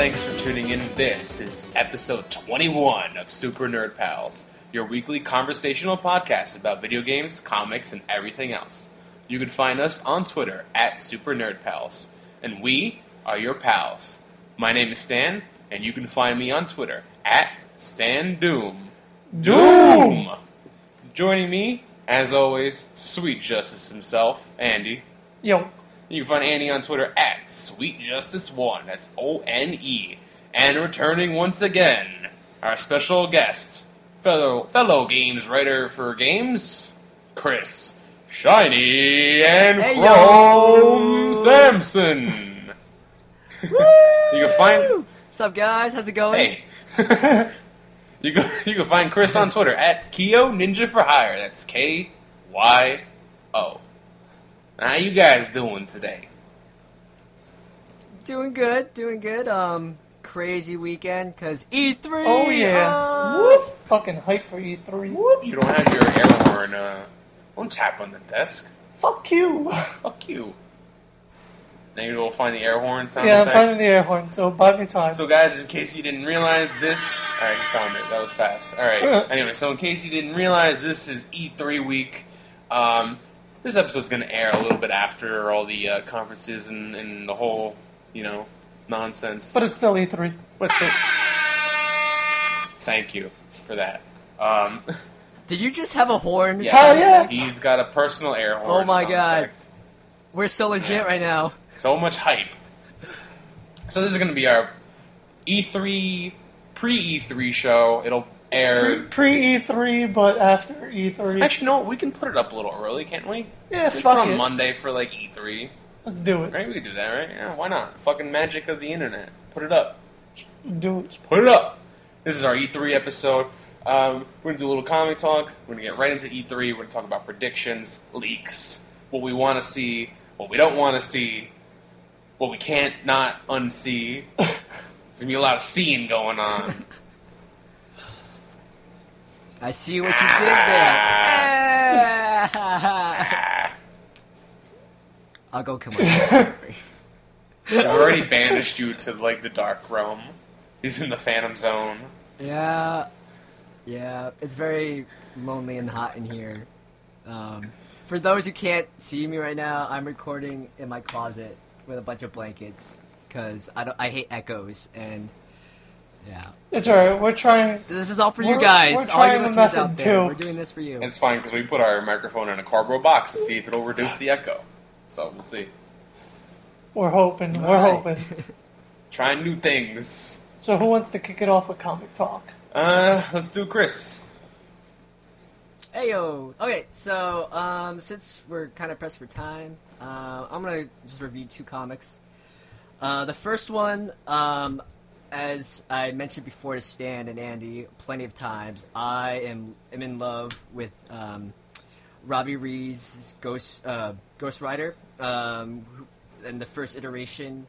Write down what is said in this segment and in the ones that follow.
Thanks for tuning in. This is episode 21 of Super Nerd Pals, your weekly conversational podcast about video games, comics, and everything else. You can find us on Twitter at Super Nerd Pals, and we are your pals. My name is Stan, and you can find me on Twitter at Stan Doom. Doom! Joining me, as always, Sweet Justice himself, Andy. Yo, You can find Andy on Twitter at Sweet Justice One. That's O N E. And returning once again, our special guest, fellow fellow games writer for games, Chris Shiny and Hey, Chrome yo. Samson. you can find What's up, guys? How's it going? hey. you can you can find Chris on Twitter at Kyo Ninja for Hire. That's K Y O. How you guys doing today? Doing good, doing good. Um, crazy weekend because E3. oh yeah, uh, Whoop. fucking hype for E3. Whoop! You don't have your air horn. Uh, don't tap on the desk. Fuck you. Fuck you. Now you go find the air horn sound yeah, I'm effect. finding the air horn, so buy me time. So, guys, in case you didn't realize this, all right, you found it. That was fast. All right. Anyway, so in case you didn't realize, this is E3 week. Um, this episode's going to air a little bit after all the uh, conferences and, and the whole, you know, nonsense. but it's still E E3. But so- thank you for that. Um, Did you just have a horn? yeah, Hell yeah. He's got a personal air horn. Oh my sound God. effect. We're so legit right now. So much hype. So this is going to be our E3 pre E3 show. It'll air. Pre E3, but after E3. Actually, no, we can put it up a little early, can't we? yeah, we put it on. Monday for like E3, Let's do it. right? We could do that, right? Yeah, why not? Fucking magic of the internet. Put it up. Do it. Put it up. This is our E3 episode. Um, we're gonna do a little comic talk. We're gonna get right into E3. We're gonna talk about predictions, leaks, what we want to see, what we don't want to see, what we can't not unsee. There's gonna be a lot of seeing going on. I see what you did there. I'll go kill myself. I've already banished you to like the dark realm. He's in the Phantom Zone. yeah, yeah. It's very lonely and hot in here. Um, for those who can't see me right now, I'm recording in my closet with a bunch of blankets because I don't. I hate echoes and yeah. It's alright. We're trying. This is all for you We're- guys. we're all trying you the listeners method out there. too. We're doing this for you. It's fine because we put our microphone in a cardboard box to see if it'll reduce the echo. So we'll see. We're hoping. We're Alright. hoping. Trying new things. So who wants to kick it off with comic talk? Uh, let's do Chris. Heyo. Okay, so um, since we're kind of pressed for time, uh, I'm gonna just review two comics. Uh, the first one, um, as I mentioned before to Stan and Andy plenty of times, I am am in love with um, Robbie Reyes Ghost uh, Ghost Rider, um, and the first iteration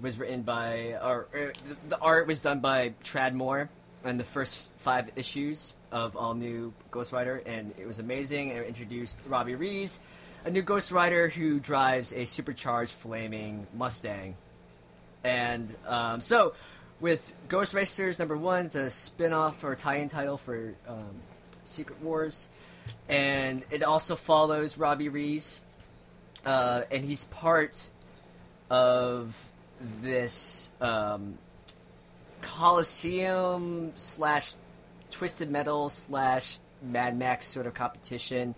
was written by, or, the- the art was done by Tradd Moore, and the first five issues of all new Ghost Rider, and it was amazing. And it introduced Robbie Reyes, a new Ghost Rider who drives a supercharged flaming Mustang. And um, so, with Ghost Racers number one, it's a spin-off or tie-in title for um, Secret Wars, and it also follows Robbie Reyes, uh, and he's part of this um, Coliseum slash Twisted Metal slash Mad Max sort of competition,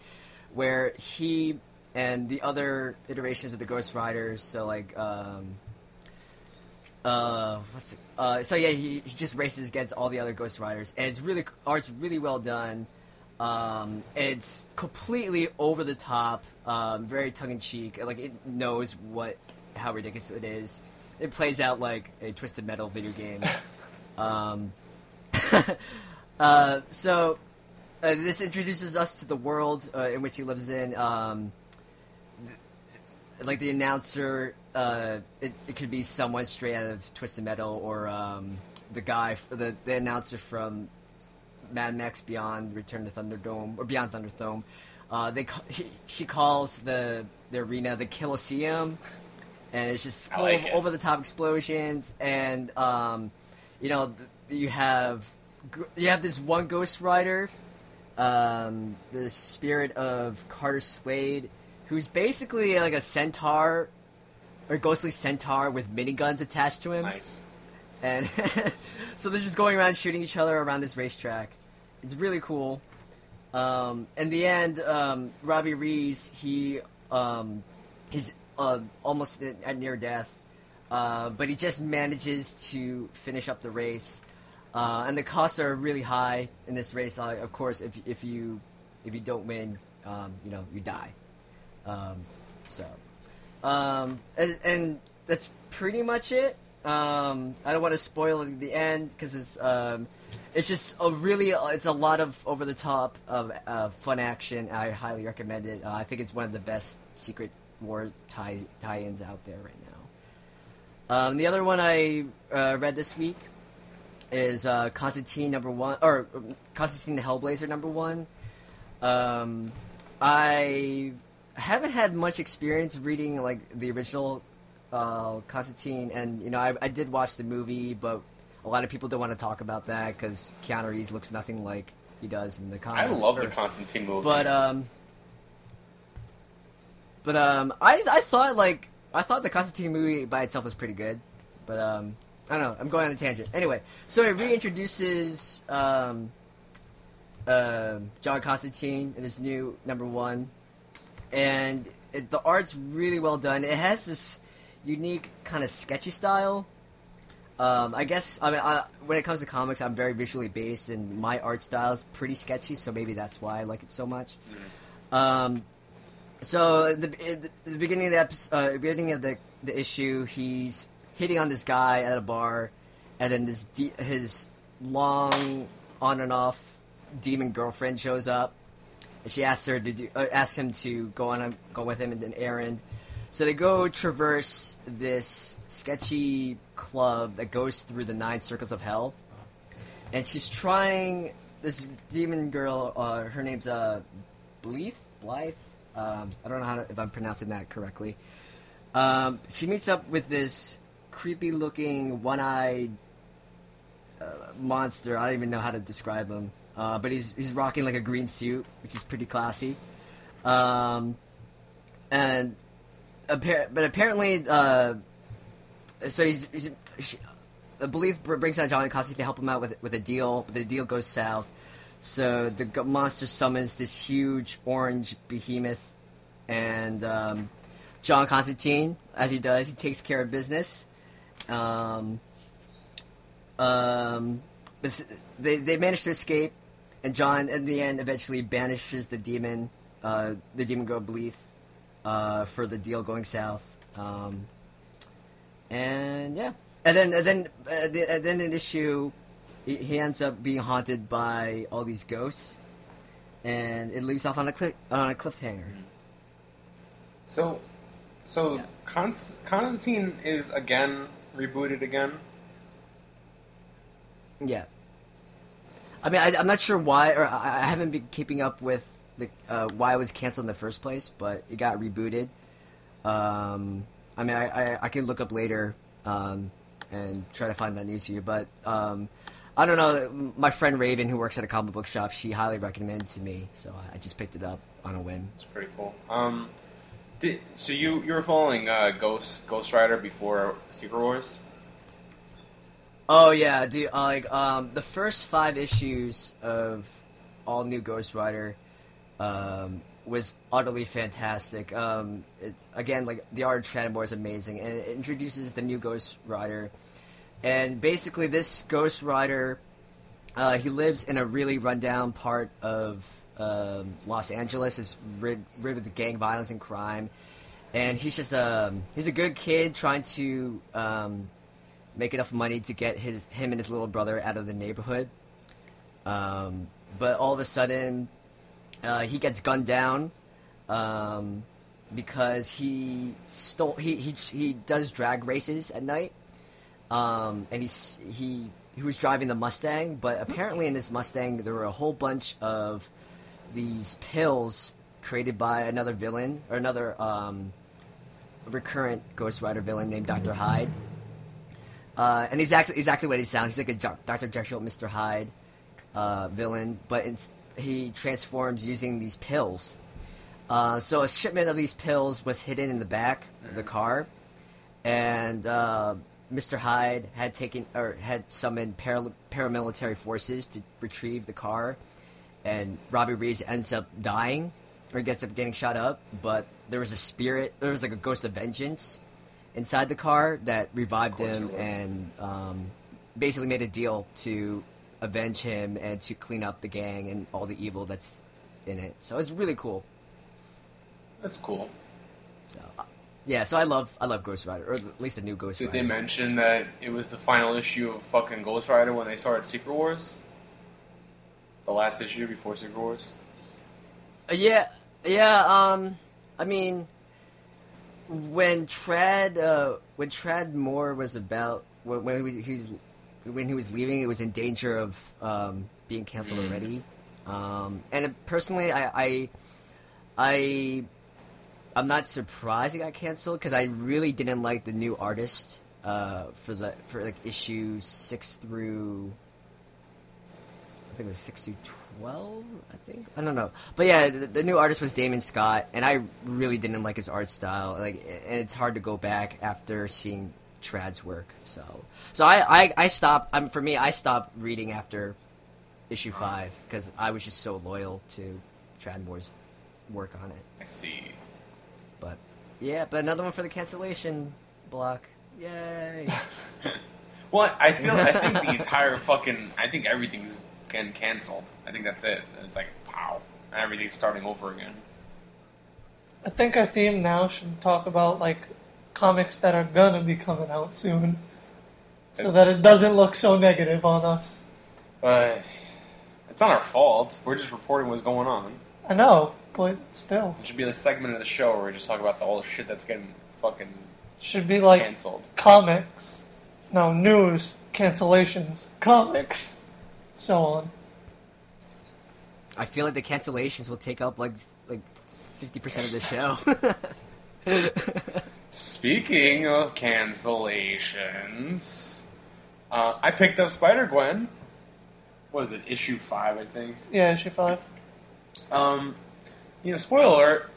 where he and the other iterations of the Ghost Riders, so like um, uh, what's it? Uh, so yeah, he, he just races against all the other Ghost Riders, and it's really art's really well done. Um, it's completely over the top, um, very tongue in cheek. Like it knows what how ridiculous it is. It plays out like a Twisted Metal video game. um, uh, so uh, this introduces us to the world uh, in which he lives in. Um, like the announcer, uh, it, it could be someone straight out of Twisted Metal or um, the guy, the, the announcer from Mad Max Beyond Return to Thunderdome or Beyond Thunderdome. Uh, they he, she calls the the arena the Colosseum, and it's just full like of over the top explosions, and um, you know you have you have this one Ghost Rider, um, the spirit of Carter Slade, who's basically like a centaur or ghostly centaur with miniguns attached to him Nice. and so they're just going around shooting each other around this racetrack. It's really cool. Um, in the end, um, Robbie Reyes he um, he's uh, almost at, at near death, uh, but he just manages to finish up the race. Uh, and the costs are really high in this race. Uh, of course, if if you if you don't win, um, you know you die. Um, so, um, and, and that's pretty much it. Um, I don't want to spoil the end because it's um, it's just a really it's a lot of over the top of uh, fun action. I highly recommend it. Uh, I think it's one of the best Secret War tie tie-ins out there right now. Um, the other one I uh, read this week is uh, Constantine number one or um, Constantine the Hellblazer number one. Um, I haven't had much experience reading like the original uh, Constantine, and you know I, I did watch the movie, but a lot of people don't want to talk about that because Keanu Reeves looks nothing like he does in the I love or- the Constantine movie. but um, but um, I I thought like I thought the Constantine movie by itself was pretty good, but um, I don't know. I'm going on a tangent. Anyway, so it reintroduces um, um John Constantine in his new number one, and it, the art's really well done. It has this unique kind of sketchy style. Um, I guess I mean I, when it comes to comics, I'm very visually based, and my art style is pretty sketchy, so maybe that's why I like it so much. Um, so at the, the beginning of the episode, uh, beginning of the the issue, he's hitting on this guy at a bar, and then this de- his long on and off demon girlfriend shows up, and she asks her to do, uh, asks him to go on a, go with him in an errand. So they go traverse this sketchy club that goes through the nine circles of hell, and she's trying this demon girl. Uh, her name's uh, Bleeth, Blythe. Um, I don't know how to, if I'm pronouncing that correctly. Um, she meets up with this creepy-looking, one-eyed uh, monster. I don't even know how to describe him, uh, but he's he's rocking like a green suit, which is pretty classy. Um, and but apparently, uh, so he's, he's she, I believe brings down John Constantine to help him out with with a deal, but the deal goes south. So the monster summons this huge orange behemoth, and um, John Constantine, as he does, he takes care of business. Um, um, they they manage to escape, and John, in the end, eventually banishes the demon, uh, the demon girl Bleeth, uh, for the deal going south. Um, and yeah, and then and then uh, the, and then an issue, he, he ends up being haunted by all these ghosts, and it leaves off on a cliff on a cliffhanger. so, so Yeah. Const- Constantine is again rebooted again. Yeah. I mean, I, I'm not sure why, or I, I haven't been keeping up with the uh, why it was canceled in the first place, but it got rebooted. Um, I mean, I, I, I can look up later um, and try to find that news for you, but um, I don't know. My friend Raven, who works at a comic book shop, she highly recommended to me, so I just picked it up on a whim. It's pretty cool. Um, did, so you you were following uh, Ghost Ghost Rider before Secret Wars? Oh yeah, dude. Uh, like um, the first five issues of all new Ghost Rider um, was utterly fantastic. Um, it's again like the art of Tradd Moore is amazing, and it introduces the new Ghost Rider. And basically, this Ghost Rider, uh, he lives in a really rundown part of um, Los Angeles. is rid, rid of the gang violence and crime, and he's just a he's a good kid trying to um, make enough money to get his him and his little brother out of the neighborhood. Um, but all of a sudden, uh, he gets gunned down um, because he stole. He, he he does drag races at night, um, and he's he he was driving the Mustang. But apparently, in this Mustang, there were a whole bunch of these pills created by another villain or another um, recurrent Ghost Rider villain named Doctor Hyde. Uh, and he's exactly, exactly what he sounds. He's like a Dr. Jekyll, Mr. Hyde uh, villain, but it's, he transforms using these pills. Uh, so a shipment of these pills was hidden in the back of the car, and uh, Mr. Hyde had taken or had summoned para- paramilitary forces to retrieve the car, and Robbie Reyes ends up dying or gets up getting shot up. But there was a spirit, there was like a ghost of vengeance inside the car that revived him and um, basically made a deal to avenge him and to clean up the gang and all the evil that's in it. So it's really cool. That's cool. So uh, yeah, so I love I love Ghost Rider, or at least a new Ghost Did Rider. Did they mention that it was the final issue of fucking Ghost Rider when they started Secret Wars? The last issue before Secret Wars? Uh, yeah, yeah. Um, I mean, when Tradd uh, when Tradd Moore was about when, when he was he's when he was leaving, it was in danger of um, being canceled Mm. already. Um, and personally, I, I I I'm not surprised it got canceled because I really didn't like the new artist uh, for the for like issue six through I think it was six through twelve. I think I don't know, but yeah, the, the new artist was Damion Scott, and I really didn't like his art style. Like, and it's hard to go back after seeing Tradd's work. So, so I I, I stopped. I'm for me, I stopped reading after issue five because I was just so loyal to Tradd Moore's work on it. I see. But yeah, but another one for the cancellation block. Yay! Well, I feel I think the entire fucking I think everything's canceled. I think that's it. It's like pow, and everything's starting over again. I think our theme now should talk about like comics that are gonna be coming out soon, so that it doesn't look so negative on us. But it's not our fault. We're just reporting what's going on. I know, but still, It should be a segment of the show where we just talk about the, the shit that's getting fucking should be like canceled. comics, no news, cancellations, comics, so on. I feel like the cancellations will take up like like fifty percent of the show. Speaking of cancellations, uh, I picked up Spider Gwen. What is it? Issue five, I think. Yeah, issue five. Um, you know, spoiler alert.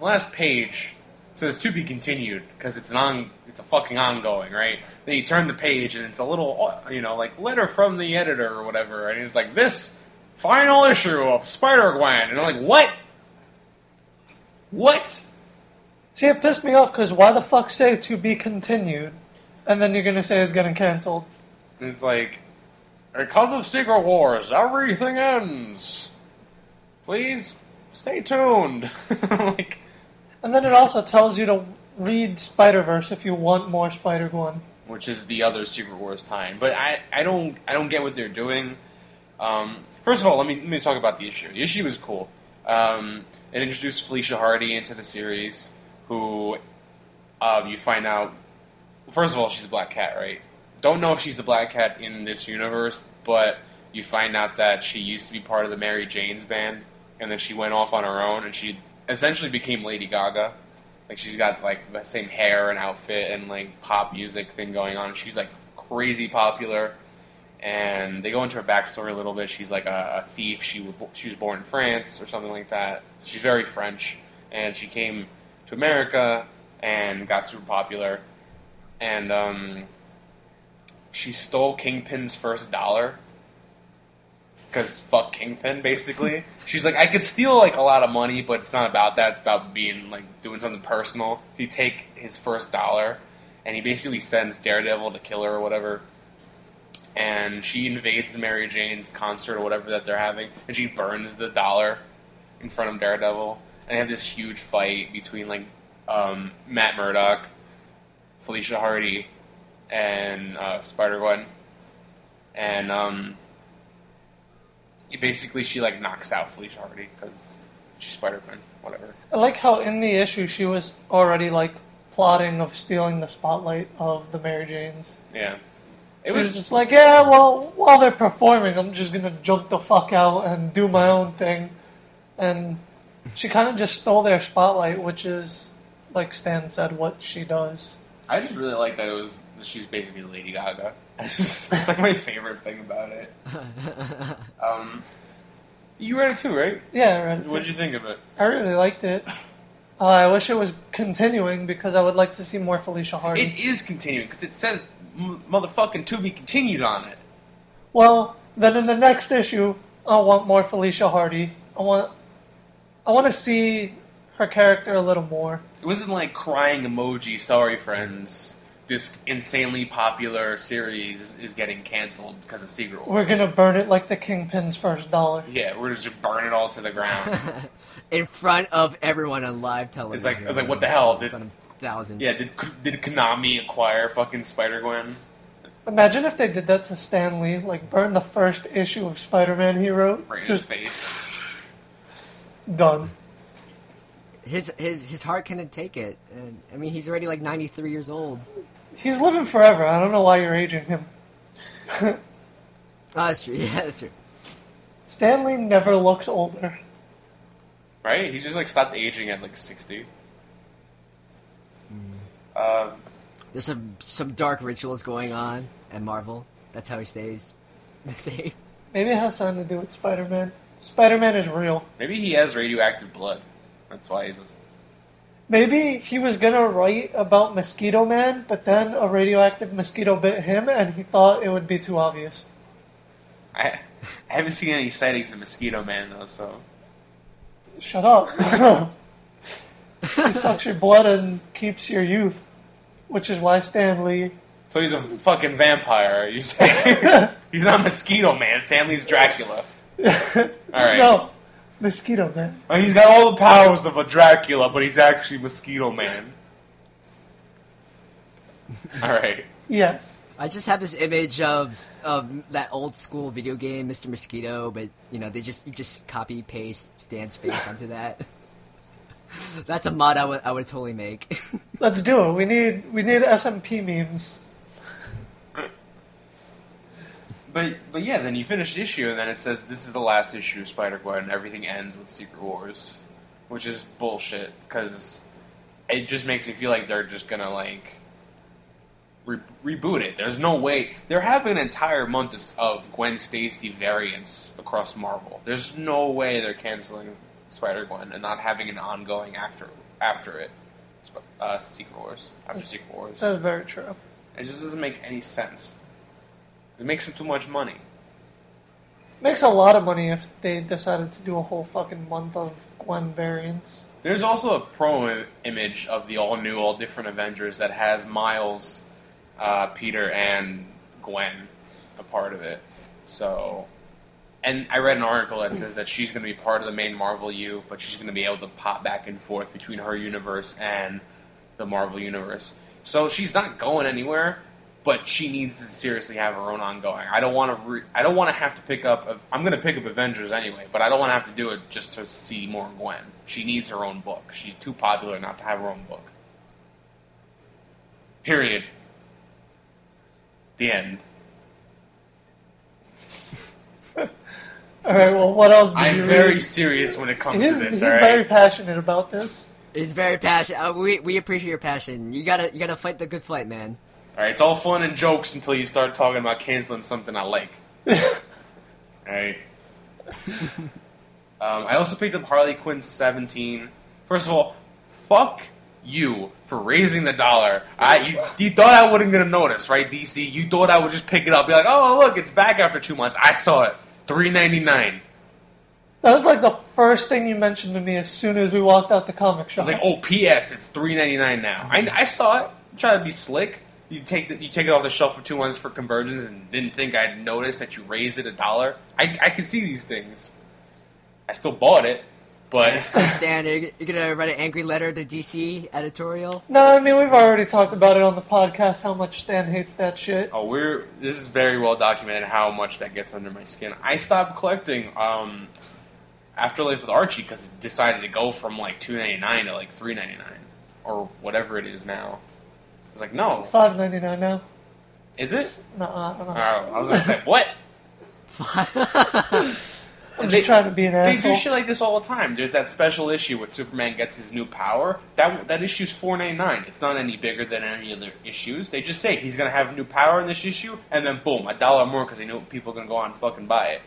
Last page says to be continued because it's an on, it's a fucking ongoing, right? Then you turn the page and it's a little, oh, you know, like letter from the editor or whatever, and it's like this final issue of Spider Gwen, and I'm like, what? What? See, it pissed me off because why the fuck say to be continued, and then you're gonna say it's getting canceled? And it's like, because of Secret Wars, everything ends. Please stay tuned. like, And then it also tells you to read Spider Verse if you want more Spider Gwen. which is the other Secret Wars time. But I, I don't I don't get what they're doing. Um, first of all, let me let me talk about the issue. The issue is cool. Um, it introduced Felicia Hardy into the series, who um, you find out. First of all, she's a Black Cat, right? Don't know if she's the Black Cat in this universe, but you find out that she used to be part of the Mary Jane's band, and then she went off on her own, and she essentially became Lady Gaga. Like she's got like the same hair and outfit and like pop music thing going on. She's like crazy popular, and they go into her backstory a little bit. She's like a, a thief. She was she was born in France or something like that. She's very French, and she came to America and got super popular, and um, she stole Kingpin's first dollar because fuck Kingpin, basically. She's like, I could steal like a lot of money, but it's not about that. It's about being like doing something personal. So you take his first dollar, and he basically sends Daredevil to kill her or whatever. And she invades Mary Jane's concert or whatever that they're having, and she burns the dollar in front of Daredevil. And they have this huge fight between like um, Matt Murdock, Felicia Hardy, and uh, Spider Gwen. And um, basically she like knocks out Felicia Hardy because she's Spider Gwen, whatever. I like how in the issue she was already like plotting of stealing the spotlight of the Mary Janes. Yeah, She it was, was just like, yeah, well, while they're performing, I'm just gonna jump the fuck out and do my own thing. And she kind of just stole their spotlight, which is like Stan said, what she does. I just really like that it was she's basically Lady Gaga. It's, just, it's like my favorite thing about it. Um, you read it too, right? Yeah, I read it. What did too. you think of it? I really liked it. Uh, I wish it was continuing because I would like to see more Felicia Hardy. It is continuing because it says m- motherfucking to be continued on it. Well, then in the next issue, I want more Felicia Hardy. I want, I want to see her character a little more. It wasn't like crying emoji. Sorry, friends. This insanely popular series is getting canceled because of Secret Wars. We're gonna burn it like the Kingpin's first dollar. Yeah, we're just burn it all to the ground. in front of everyone on live television. It's like- it's like, what the hell, In did- front of thousands. yeah, did did Konami acquire fucking Spider Gwen? Imagine if they did that to Stan Lee, like burn the first issue of Spider-Man he wrote. Right in his face. done. His his his heart couldn't take it. And, I mean, he's already like 93 years old. He's living forever. I don't know why you're aging him. Oh, that's true. Yeah, that's true. Stan Lee never looks older. Right? He just like stopped aging at like sixty. Um, There's some some dark rituals going on at Marvel. That's how he stays the same. Maybe it has something to do with Spider-Man. Spider-Man is real. maybe he has radioactive blood. That's why he's. Just, Maybe he was gonna write about Mosquito Man, but then a radioactive mosquito bit him, and he thought it would be too obvious. I I haven't seen any sightings of Mosquito Man though, so Shut up. he sucks your blood and keeps your youth, which is why Stan Lee. so he's a fucking vampire. You say he's not Mosquito Man. Stan Lee's Dracula. All right. No, Mosquito Man. Uh, He's got all the powers of a Dracula, but he's actually Mosquito Man. All right. Yes. I just have this image of of that old school video game, Mr. Mosquito, but you know they just you just copy paste Stan's face onto that. That's a mod I would I would totally make. Let's do it. We need we need SMP memes. But but yeah, then you finish the issue, and then it says this is the last issue of Spider Gwen, and everything ends with Secret Wars, which is bullshit because it just makes you feel like they're just gonna like re- reboot it. There's no way there have been entire months of- of Gwen Stacy variants across Marvel. There's no way they're canceling Spider Gwen and not having an ongoing after after it. Uh, Secret Wars after Secret Wars. That's very true. It just doesn't make any sense. It makes them too much money. Makes a lot of money if they decided to do a whole fucking month of Gwen variants. There's also a promo image of the all new, all different Avengers that has Miles, uh, Peter, and Gwen a part of it. So, and I read an article that says that she's going to be part of the main Marvel U, but she's going to be able to pop back and forth between her universe and the Marvel universe. So she's not going anywhere, but she needs to seriously have her own ongoing. I don't want to. Re- I don't want to have to pick up. A, I'm going to pick up Avengers anyway, but I don't want to have to do it just to see more Gwen. She needs her own book. She's too popular not to have her own book. Period. The end. All right. Well, what else? Did I'm you very read? serious when it comes He's, to this. he's all right. very passionate about this. He's very passionate. Uh, we we appreciate your passion. You gotta you gotta fight the good fight, man. All right, it's all fun and jokes until you start talking about canceling something I like. all right. um, I also picked up Harley Quinn 17. First of all, fuck you for raising the dollar. I you, you thought I wasn't gonna notice, right, DC? You thought I would just pick it up, be like, oh look, it's back after two months. I saw it, three ninety nine. That was like the first thing you mentioned to me as soon as we walked out the comic shop. I was like, oh, P.S. It's three ninety nine now. I, I saw it. Try to be slick. You take the, you take it off the shelf for two months for conversions, and didn't think I'd notice that you raised it a dollar. I I can see these things. I still bought it, but Stan, you're, you're gonna write an angry letter to DC editorial. No, I mean we've already talked about it on the podcast how much Stan hates that shit. oh, we're this is very well documented how much that gets under my skin. I stopped collecting um, Afterlife with Archie because it decided to go from like two ninety nine to like three ninety nine or whatever it is now. I was like, no, Five ninety nine now. is it? No, I don't know. Oh, I was gonna say what? I'm They- just trying to be an asshole. They asshole. do shit like this all the time. There's that special issue where Superman gets his new power. That that issue's four ninety nine. It's not any bigger than any other issues. They just say he's gonna have new power in this issue, and then boom, a dollar more because they know people are gonna go on and fucking buy it.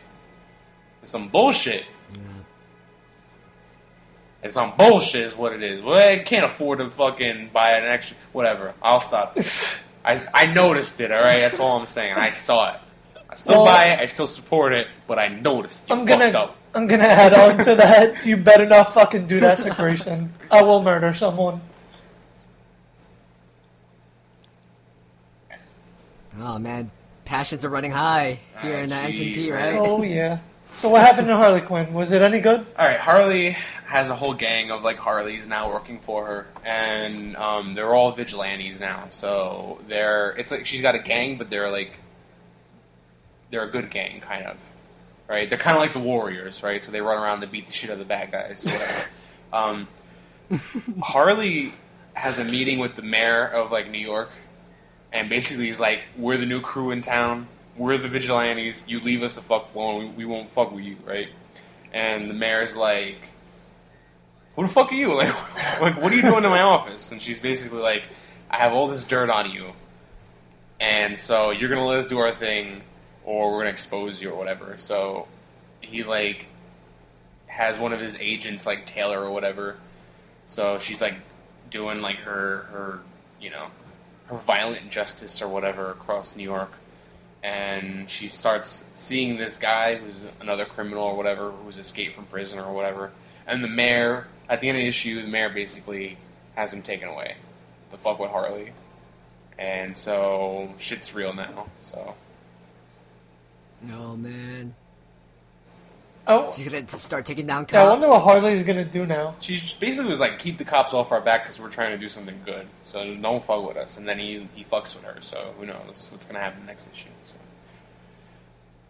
It's some bullshit. It's some bullshit, is what it is. Well, I can't afford to fucking buy an extra. Whatever. I'll stop. I I noticed it. All right, that's all I'm saying. I saw it. I still Well- buy it. I still support it, but I noticed. You I'm fucked gonna up. I'm gonna add on to that. You better not fucking do that to Grayson. I will murder someone. Oh man, passions are running high here Ah, in the jeez, SMP, man. right? Oh yeah. So what happened to Harley Quinn? Was it any good? All right, Harley has a whole gang of like Harleys now working for her, and um, they're all vigilantes now. So they're it's like she's got a gang, but they're like they're a good gang, kind of. Right? They're kind of like the Warriors, right? So they run around to beat the shit out of the bad guys, whatever. um, Harley has a meeting with the mayor of like New York, and basically he's like, "We're the new crew in town. We're the vigilantes. You leave us the fuck alone. We, we won't fuck with you, right?" And the mayor's like, "Who the fuck are you? Like, like what are you doing in my office?" And she's basically like, "I have all this dirt on you, and so you're gonna let us do our thing, or we're gonna expose you or whatever." So he like has one of his agents like Taylor or whatever. So she's like doing like her her you know her violent justice or whatever across New York, and she starts seeing this guy who's another criminal or whatever who's escaped from prison or whatever, and the mayor at the end of the issue, the mayor basically has him taken away to fuck with Harley, and so shit's real now. So Oh man, Oh, she's gonna t- start taking down cops. yeah, I wonder what Harley's gonna do now. she basically was like, keep the cops off our back because we're trying to do something good. So don't fuck with us. And then he he fucks with her. So who knows what's gonna happen next issue? So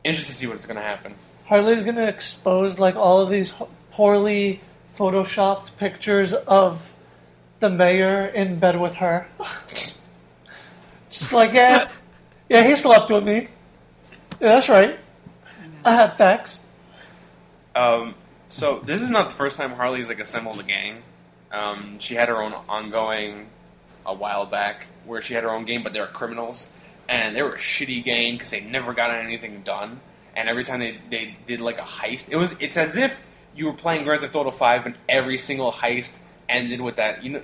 interested to see what's gonna happen. Harley's gonna expose like all of these poorly photoshopped pictures of the mayor in bed with her. Just like yeah, yeah, he slept with me. Yeah, that's right. I have facts. Um, so this is not the first time Harley's like assembled a gang. Um, she had her own ongoing a while back where she had her own game, but they were criminals and they were a shitty game because they never got anything done. And every time they, they did like a heist, it was it's as if you were playing Grand Theft Auto Five and every single heist ended with that. You know,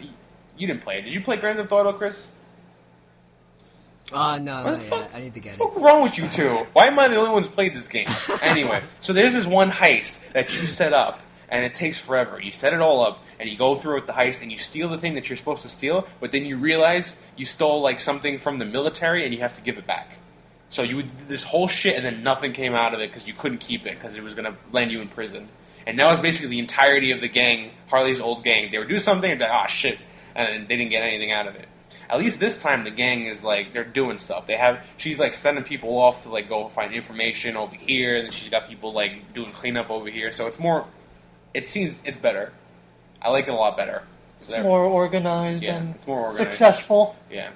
you, didn't play it. Did you play Grand Theft Auto, Chris? Oh no, What the fuck? I need to get it. What's wrong with you two? Why am I the only one who's played this game? Anyway, so there's this one heist that you set up, and it takes forever. You set it all up, and you go through with the heist, and you steal the thing that you're supposed to steal, but then you realize you stole like something from the military, and you have to give it back. So you did this whole shit, and then nothing came out of it because you couldn't keep it because it was going to land you in prison. And that was basically the entirety of the gang, Harley's old gang. They would do something, and be like, ah, shit, and they didn't get anything out of it. At least this time, the gang is like they're doing stuff. They have she's like sending people off to like go find information over here, and then she's got people like doing cleanup over here. So it's more. It seems it's better. I like it a lot better. It's more organized Yeah, and it's more organized. successful. yeah.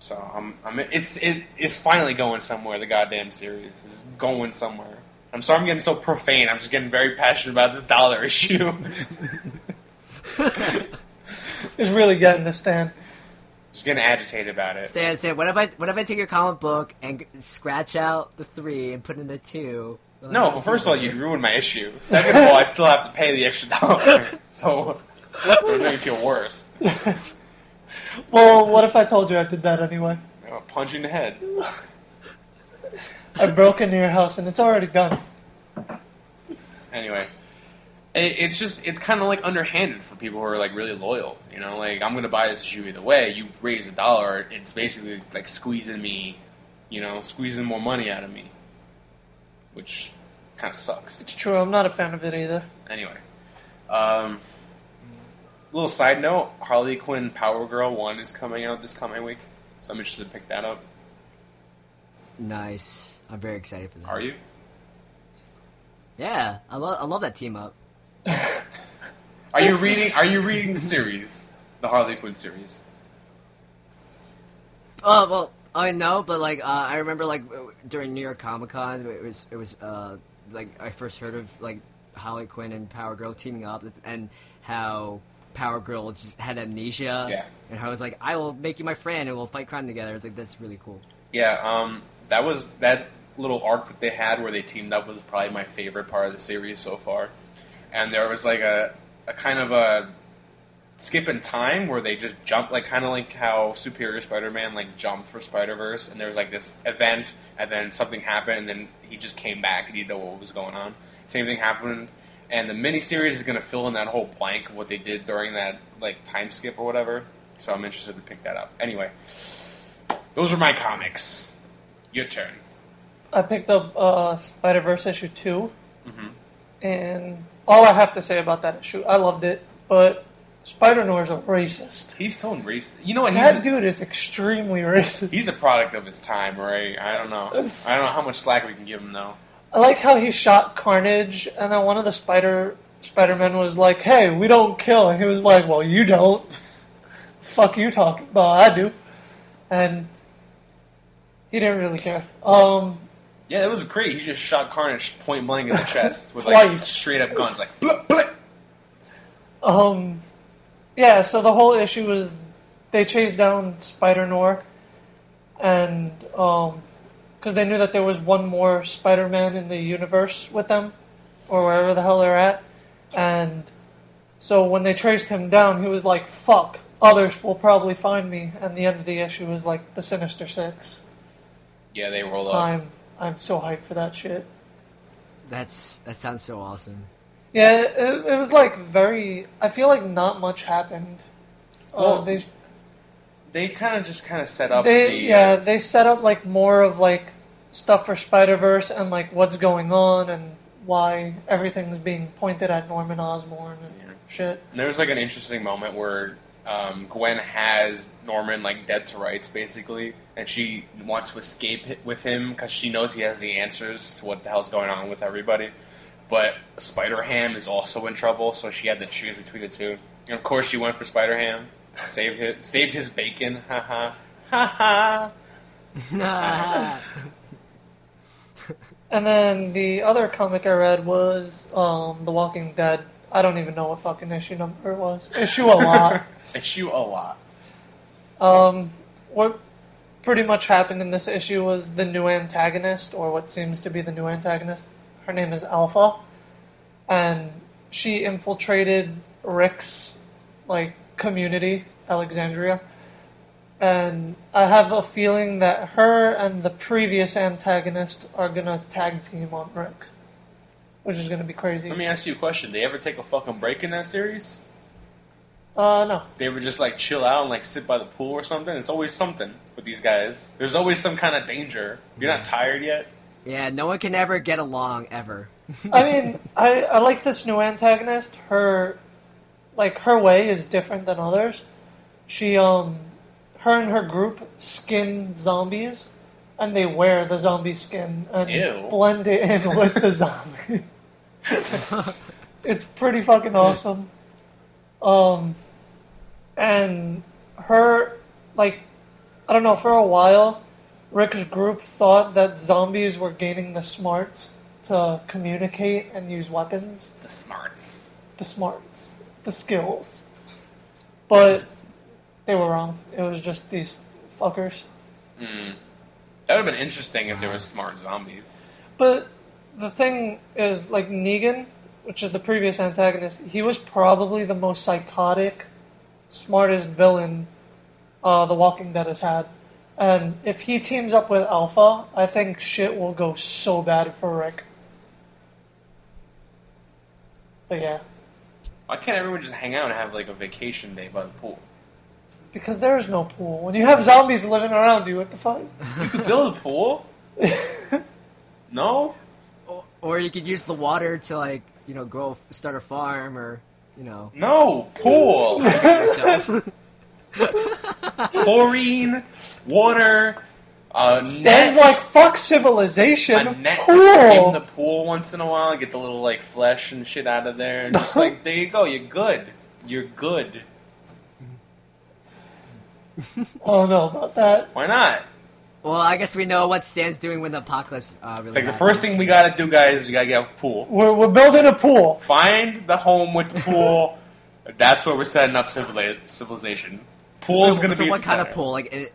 So I'm, I'm it's it, it's finally going somewhere. The goddamn series is going somewhere. I'm sorry I'm getting so profane. I'm just getting very passionate about this dollar issue. It's really getting to Stan. just getting agitated about it. Stan, Stan, what if I what if I take your comic book and scratch out the three and put in the two? Will No, well, first of all, you'd ruin my issue. Second of all, I still have to pay the extra dollar, so it would make feel worse. Well, what if I told you I did that anyway? I'll punch you in the head. I broke into your house and it's already done. Anyway, it, it's just it's kind of like underhanded for people who are like really loyal. You know, like I'm gonna buy this shoe either way. You raise a dollar, it's basically like squeezing me, you know, squeezing more money out of me, which kind of sucks. It's true. I'm not a fan of it either. Anyway, um, little side note: Harley Quinn Power Girl One is coming out this coming week, so I'm interested to pick that up. Nice. I'm very excited for that. Are you? Yeah, I love I love that team up. Are you reading? Are you reading the series, the Harley Quinn series? Oh well, I know, but like uh, I remember like during New York Comic Con, it was it was uh, like I first heard of like Harley Quinn and Power Girl teaming up, and how Power Girl just had amnesia. Yeah. And how I was like, I will make you my friend, and we'll fight crime together. I was like, that's really cool. Yeah, um, that was that little arc that they had where they teamed up was probably my favorite part of the series so far. And there was like a, a kind of a skip in time where they just jumped, like kind of like how Superior Spider-Man like jumped for Spider-Verse, and there was like this event, and then something happened, and then he just came back and he didn't know what was going on. Same thing happened, and the miniseries is going to fill in that whole blank of what they did during that like time skip or whatever. So I'm interested to pick that up. Anyway, those are my comics. Your turn. I picked up uh, Spider Verse issue 2 hmm and all I have to say about that issue, I loved it, but Spider Noir's a racist. He's so racist. You know what? He's That a, dude is extremely racist. he's a product of his time, right? I don't know. I don't know how much slack we can give him though. I like how he shot Carnage, and then one of the Spider Spider Men was like, "Hey, we don't kill," and he was like, "Well, you don't. Fuck you talking about? I do," and he didn't really care. Um, Yeah, it was great. He just shot Carnage point blank in the chest with like Twice. straight up guns, like blip, blip. Um, yeah, so the whole issue was they chased down Spider Noir, and um, because they knew that there was one more Spider Man in the universe with them, or wherever the hell they're at, and so when they traced him down, he was like, "Fuck, others will probably find me." And the end of the issue was like the Sinister Six. Yeah, they roll up. I'm I'm so hyped for that shit. That's that sounds so awesome. Yeah, it, it was like very. I feel like not much happened. Well, uh, they They kind of just kind of set up. they the, yeah uh, they set up like more of like stuff for Spider Verse and like what's going on and why everything's being pointed at Norman Osborn and Yeah. shit. And there was like an interesting moment where um, Gwen has Norman like dead to rights basically, and she wants to escape with him because she knows he has the answers to what the hell's going on with everybody. But Spider Ham is also in trouble, so she had to choose between the two. And of course, she went for Spider Ham, saved his, saved his bacon. Ha ha ha ha. And then the other comic I read was um, The Walking Dead. I don't even know what fucking issue number it was. Issue a lot. Issue a lot. Um, what pretty much happened in this issue was the new antagonist, or what seems to be the new antagonist. Her name is Alpha, and she infiltrated Rick's like community, Alexandria. And I have a feeling that her and the previous antagonist are gonna tag team on Rick, which is gonna be crazy. Let me ask you a question. They ever take a fucking break in that series? uh, no, they ever just like chill out and like sit by the pool or something. It's always something with these guys. There's always some kind of danger. You're not tired yet. yeah, no one can ever get along ever. I mean, I, I like this new antagonist. Her, like her way is different than others. She um, her and her group skin zombies, and they wear the zombie skin and Ew. blend it in with the zombie. it's pretty fucking awesome. Um, and her, like, I don't know. For a while, Rick's group thought that zombies were gaining the smarts to communicate and use weapons. The smarts. The smarts. The skills. But they were wrong. It was just these fuckers. Mm. That would have been interesting if there were smart zombies. But the thing is, like, Negan, which is the previous antagonist, he was probably the most psychotic, smartest villain uh, The Walking Dead has had. And if he teams up with Alpha, I think shit will go so bad for Rick. But yeah, Why can't everyone just hang out and have like a vacation day by the pool? because there is no pool. When you have zombies living around you, what the fuck? You could build a pool. No. Or, or you could use the water to like you know grow start a farm or you know No pool. Chlorine, water, a Dan's net, like, fuck civilization. a net to in the pool once in a while, get the little like flesh and shit out of there, and just like there you go, you're good. You're good. oh don't about that. Why not? Well, I guess we know what Stan's doing when the apocalypse uh, really It's like the first thing we gotta do, guys. We gotta get a pool. We're, we're building a pool. Find the home with the pool. That's where we're setting up civili- civilization. Pool's gonna so be. what at the kind of pool? Like, an,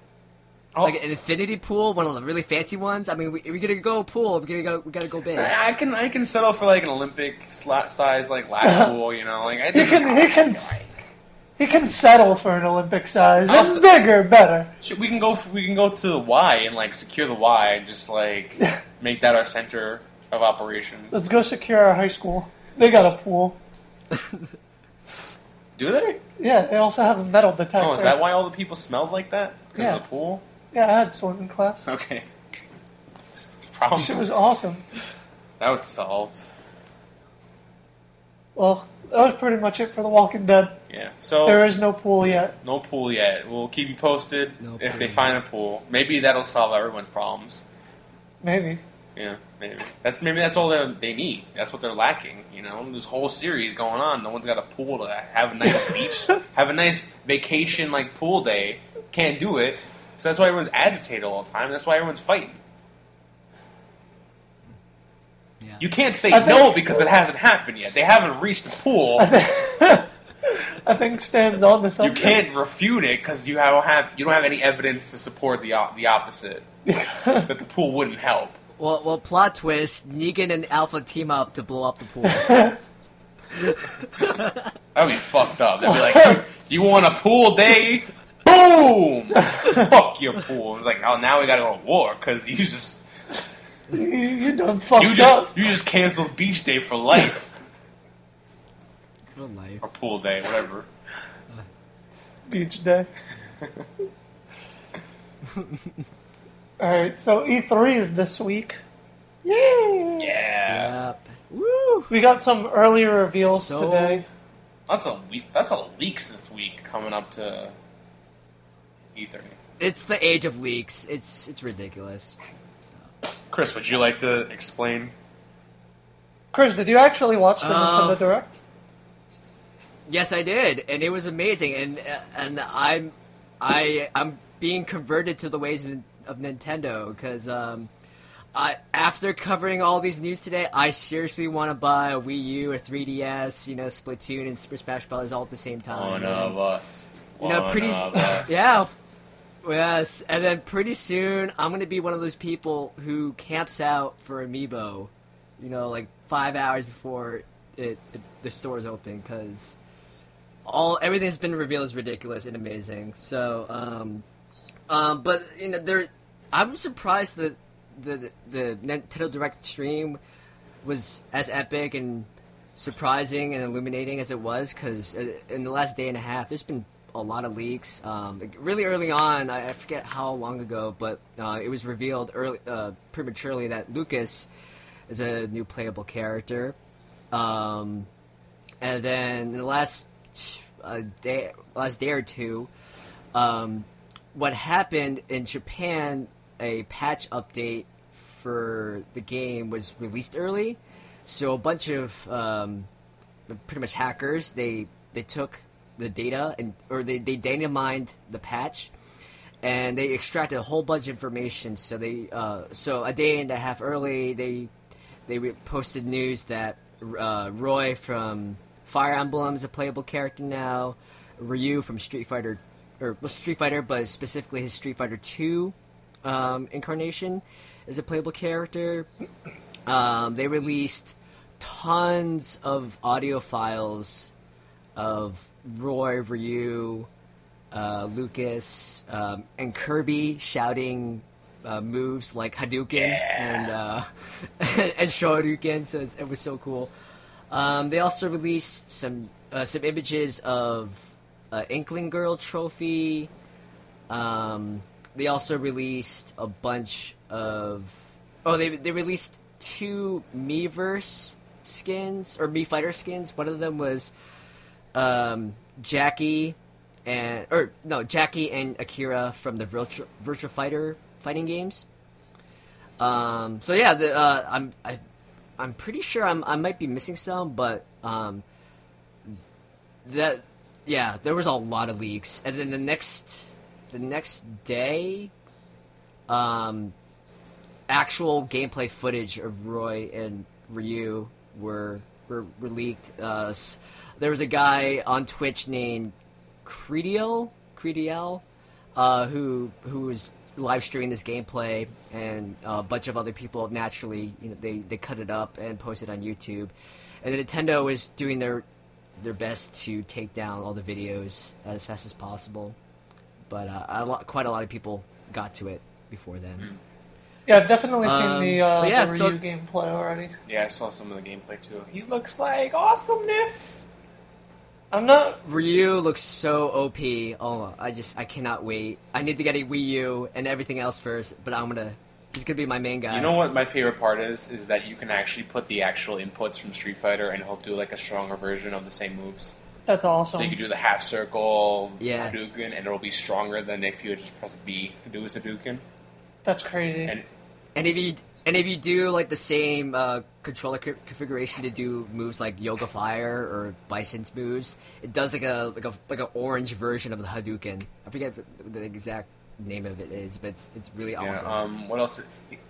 Oh, like an infinity pool, one of the really fancy ones. I mean, we, we gotta go pool. We gotta go. We gotta go big. I I can I can settle for like an Olympic sla- size like lap pool. You know, like I He think can he can s- he can settle for an Olympic size. I'll It's s- bigger, better. Should- we can go. We can go to the Y and like secure the Y and just like make that our center of operations. Let's go secure our high school. They got a pool. Do they? Yeah, they also have a metal detector. Oh, is that why all the people smelled like that? Because Yeah. of the pool? Yeah, I had swimming class. Okay. Problem. Shit was awesome. That was solved. Well, that was pretty much it for The Walking Dead. Yeah. So There is no pool yet. no pool yet. We'll keep you posted No if pool they find a pool. Maybe that'll solve everyone's problems. Maybe. Yeah, maybe that's maybe that's all they they need. That's what they're lacking. You know, this whole series going on. No one's got a pool to have a nice beach, have a nice vacation like pool day. Can't do it. So that's why everyone's agitated all the time. That's why everyone's fighting. Yeah. You can't say think- no because it hasn't happened yet. They haven't reached the pool. I think Stan's on the to You can't refute it because you don't have you don't have any evidence to support the the opposite that the pool wouldn't help. Well, well, plot twist: Negan and Alpha team up to blow up the pool. That'd be fucked up. They'd be like, "You- "You want a pool day? Boom! Fuck your pool." It's like, "Oh, now we gotta go to war because you just you, you done fucked you just up. you just canceled beach day for life For life. or pool day, whatever." Beach day. Alright, so E3 is this week. Yay! Yeah, Yep. Woo! We got some early reveals So- today. that's a week. That's a leaks this week coming up to E E3. It's the age of leaks. It's it's ridiculous. So. Chris, would you like to explain? Chris, did you actually watch the Uh, Nintendo Direct? Yes, I did, and it was amazing. And uh, and I'm I I'm being converted to the ways of, of Nintendo because um, I after covering all these news today, I seriously want to buy a Wii U, a 3DS, you know, Splatoon and Super Smash Bros. all at the same time. One And- of us. You know, One pretty. of us. Yeah. Yes, and then pretty soon I'm gonna be one of those people who camps out for Amiibo, you know, like five hours before it, it the stores open because all everything's been revealed is ridiculous and amazing. So, um, um, but you know, there, I'm surprised that the the Nintendo Direct stream was as epic and surprising and illuminating as it was because in the last day and a half, there's been a lot of leaks. Um, really early on, I, forget how long ago, but uh, it was revealed early, uh, prematurely that Lucas is a new playable character. Um, and then the last uh, day, last day or two, um, what happened in Japan, a patch update for the game was released early. So a bunch of um, pretty much hackers they they took the data and or they they data mined the patch and they extracted a whole bunch of information. So they uh, so a day and a half early they they posted news that uh, Roy from Fire Emblem is a playable character now. Ryu from Street Fighter or well, Street Fighter, but specifically his Street Fighter Two um, incarnation is a playable character. Um, they released tons of audio files of Roy, Ryu, uh, Lucas, um, and Kirby shouting uh, moves like Hadouken and uh, and Shoryuken. So it's, it was so cool. Um, they also released some uh, some images of uh, Inkling Girl trophy. Um, they also released a bunch of oh they they released two Miiverse skins or Mii Fighter skins. One of them was um, Jackie and or no Jackie and Akira from the Virtua, Virtua Fighter fighting games. Um, so yeah, the, uh, I'm I, I'm pretty sure I'm I might be missing some, but um, that yeah, there was a lot of leaks, and then the next the next day, um, actual gameplay footage of Roy and Ryu were were, were leaked. Uh, there was a guy on Twitch named Crediel, Crediel, uh, who who was live streaming this gameplay, and a bunch of other people naturally, you know, they they cut it up and posted on YouTube, and then Nintendo is doing their their best to take down all the videos as fast as possible, but uh, a lot, quite a lot of people got to it before then. Yeah, I've definitely seen Um, the, uh, but yeah, the Ryu so- gameplay already. Yeah, I saw some of the gameplay too. He looks like awesomeness. I'm not. Ryu looks so OP. Oh, I just I cannot wait. I need to get a Wii U and everything else first, but I'm gonna. He's gonna be my main guy. You know what my favorite part is? Is that you can actually put the actual inputs from Street Fighter, and he'll do like a stronger version of the same moves. That's awesome. So you can do the half circle Yeah. Hadouken, and it'll be stronger than if you just press B to do a Hadouken. That's crazy. And And if you and if you do like the same uh, controller co- configuration to do moves like Yoga Fire or Bison's moves, it does like a like a like an orange version of the Hadouken. I forget what the exact name of it is, but it's it's really yeah, awesome. um, what else?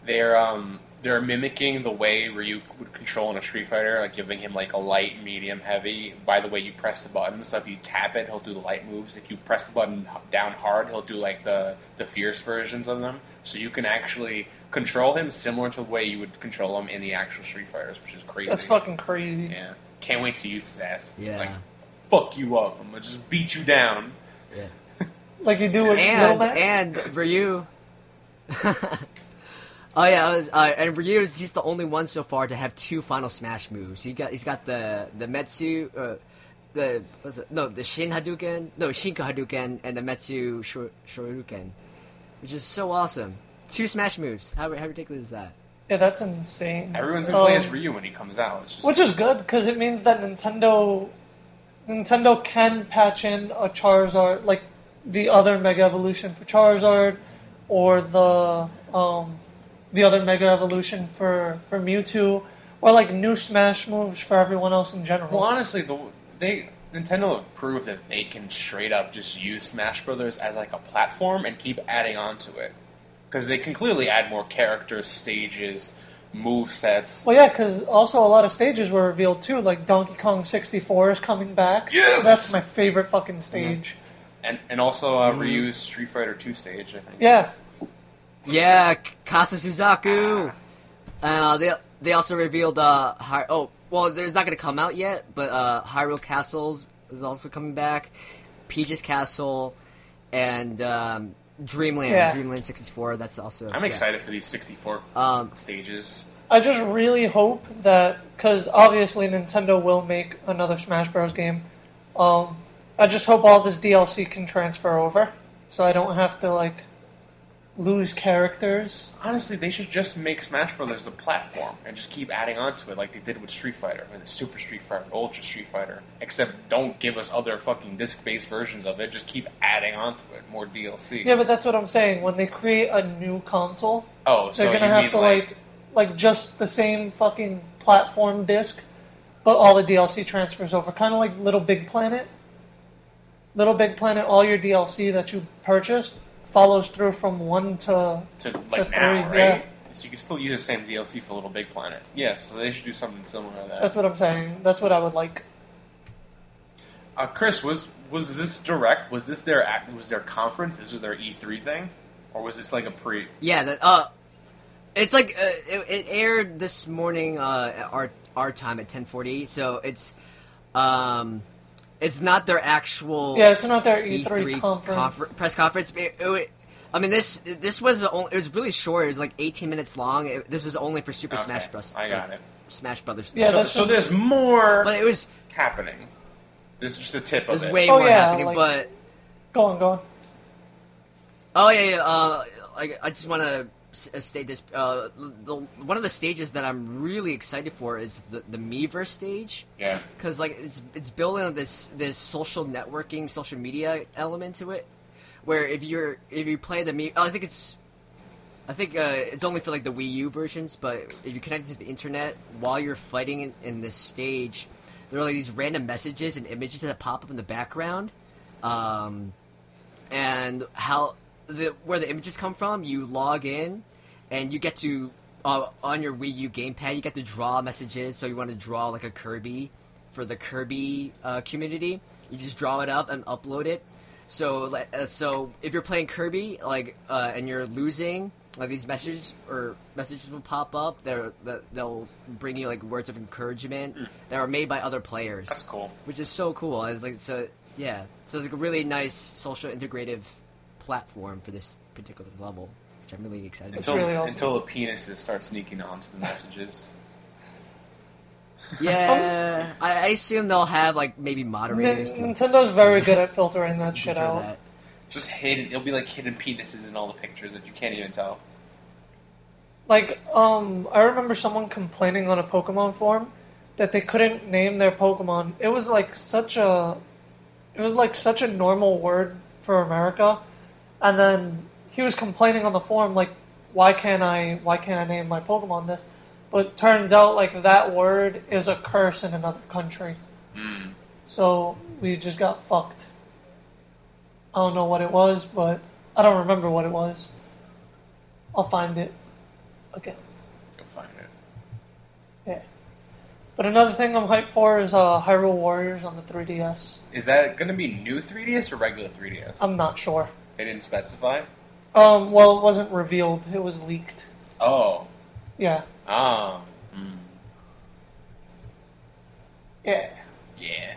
They're um, they're mimicking the way Ryu would control in a Street Fighter, like giving him like a light, medium, heavy. By the way, you press the button, so if you tap it, he'll do the light moves. If you press the button down hard, he'll do like the the fierce versions of them. So you can actually control him similar to the way you would control him in the actual Street Fighters, which is crazy. That's fucking crazy. Yeah, can't wait to use his ass. Yeah. like fuck you up. I'm gonna just beat you down. yeah. Like you do with and Middleman. and Ryu. oh yeah, I was, uh, and Ryu is he's the only one so far to have two Final Smash moves. He got he's got the the Metsu, uh, the what's it? no the Shin Hadouken, no Shinku Hadouken, and the Metsu Shor- Shoryuken, which is so awesome. Two Smash moves. How how ridiculous is that? Yeah, that's insane. Everyone's gonna play Um, as Ryu when he comes out. It's just, Which is good because it means that Nintendo Nintendo can patch in a Charizard like the other Mega Evolution for Charizard or the um, the other Mega Evolution for for Mewtwo or like new Smash moves for everyone else in general. Well, honestly, the they Nintendo have proved that they can straight up just use Smash Brothers as like a platform and keep adding on to it because they can clearly add more characters, stages, move sets. Well, yeah, because also a lot of stages were revealed too. Like Donkey Kong 64 is coming back. Yes! that's my favorite fucking stage. And and also uh, Ryu's Street Fighter Two stage. I think. Yeah, Yeah, Kasa Suzaku. Uh, they they also revealed uh Hy- oh well there's not gonna come out yet, but uh Hyrule Castles is also coming back, Peach's Castle, and um, Dreamland Yeah. Dreamland 64. That's also I'm yeah. excited for these 64 Um, stages. I just really hope that because obviously Nintendo will make another Smash Bros. game. Um, I just hope all this DLC can transfer over, so I don't have to like lose characters. Honestly, they should just make Smash Brothers a platform and just keep adding on to it like they did with Street Fighter, with the Super Street Fighter, Ultra Street Fighter. Except don't give us other fucking disc-based versions of it. Just keep adding on to it, more DLC. Yeah, but that's what I'm saying. When they create a new console, oh, so they're gonna have to like, like like just the same fucking platform disc, but all the DLC transfers over, kind of like Little Big Planet. Little Big Planet, all your DLC that you purchased follows through from one to to to like now, three, right? yeah. So you can still use the same DLC for Little Big Planet. Yeah, so they should do something similar to that. That's what I'm saying. That's what I would like. Uh, Chris, was was this direct? Was this their act? Was their conference? This was their E3 thing, or was this like a pre? yeah, that, uh, it's like uh, it, it aired this morning uh, at our our time at 10:40. So it's um, it's not their actual Yeah, it's not their E3, E3 conference. confer- press conference. It- it- I mean, this this was a, it was really short. It was like 18 minutes long. It, this is only for Super Okay, Smash Bros. I got it. Smash Brothers. Yeah, so, that's so there's more but it was happening. This is just the tip there's of it. way Oh, more yeah, happening. like- but Go on, go on. oh yeah, yeah. Uh, I, I just want to state this. Uh, the, one of the stages that I'm really excited for is the the Miiverse stage. yeah. because like it's it's building on this this social networking, social media element to it, where if you're if you play the me, I think it's, I think uh, it's only for like the Wii U versions, but if you connect it to the internet while you're fighting in, in this stage, there are like these random messages and images that pop up in the background, um, and how the where the images come from, you log in, and you get to uh, on your Wii U gamepad, you get to draw messages. So you want to draw like a Kirby for the Kirby uh, community. You just draw it up and upload it. So uh, so if you're playing Kirby, like, uh, and you're losing, like these messages or messages will pop up. They're, that they'll bring you like words of encouragement that are made by other players That's cool. which is so cool. And It's like so, yeah. So it's like a really nice social integrative platform for this particular level, which I'm really excited It's about. Until, really awesome. until the penises start sneaking onto the messages. Yeah, I, I assume they'll have like maybe Nin- moderators to Nintendo's very good at filtering that shit out. that. Just hidden. It'll be like hidden penises in all the pictures that you can't even tell. Like, um, I remember someone complaining on a Pokemon forum that they couldn't name their Pokemon. It was like such a, it was like such a normal word for America, and then he was complaining on the forum like, why can't I, why can't I name my Pokemon this? But turns out like that word is a curse in another country, Mm. so we just got fucked. I don't know what it was, but I don't remember what it was. I'll find it again. You'll find it. Yeah. But another thing I'm hyped for is uh, Hyrule Warriors on the 3DS. Is that going to be new 3DS or regular 3DS? I'm not sure. They didn't specify. Um, well, it wasn't revealed. It was leaked. Oh. Yeah. Ah. Mm. Yeah. Yeah.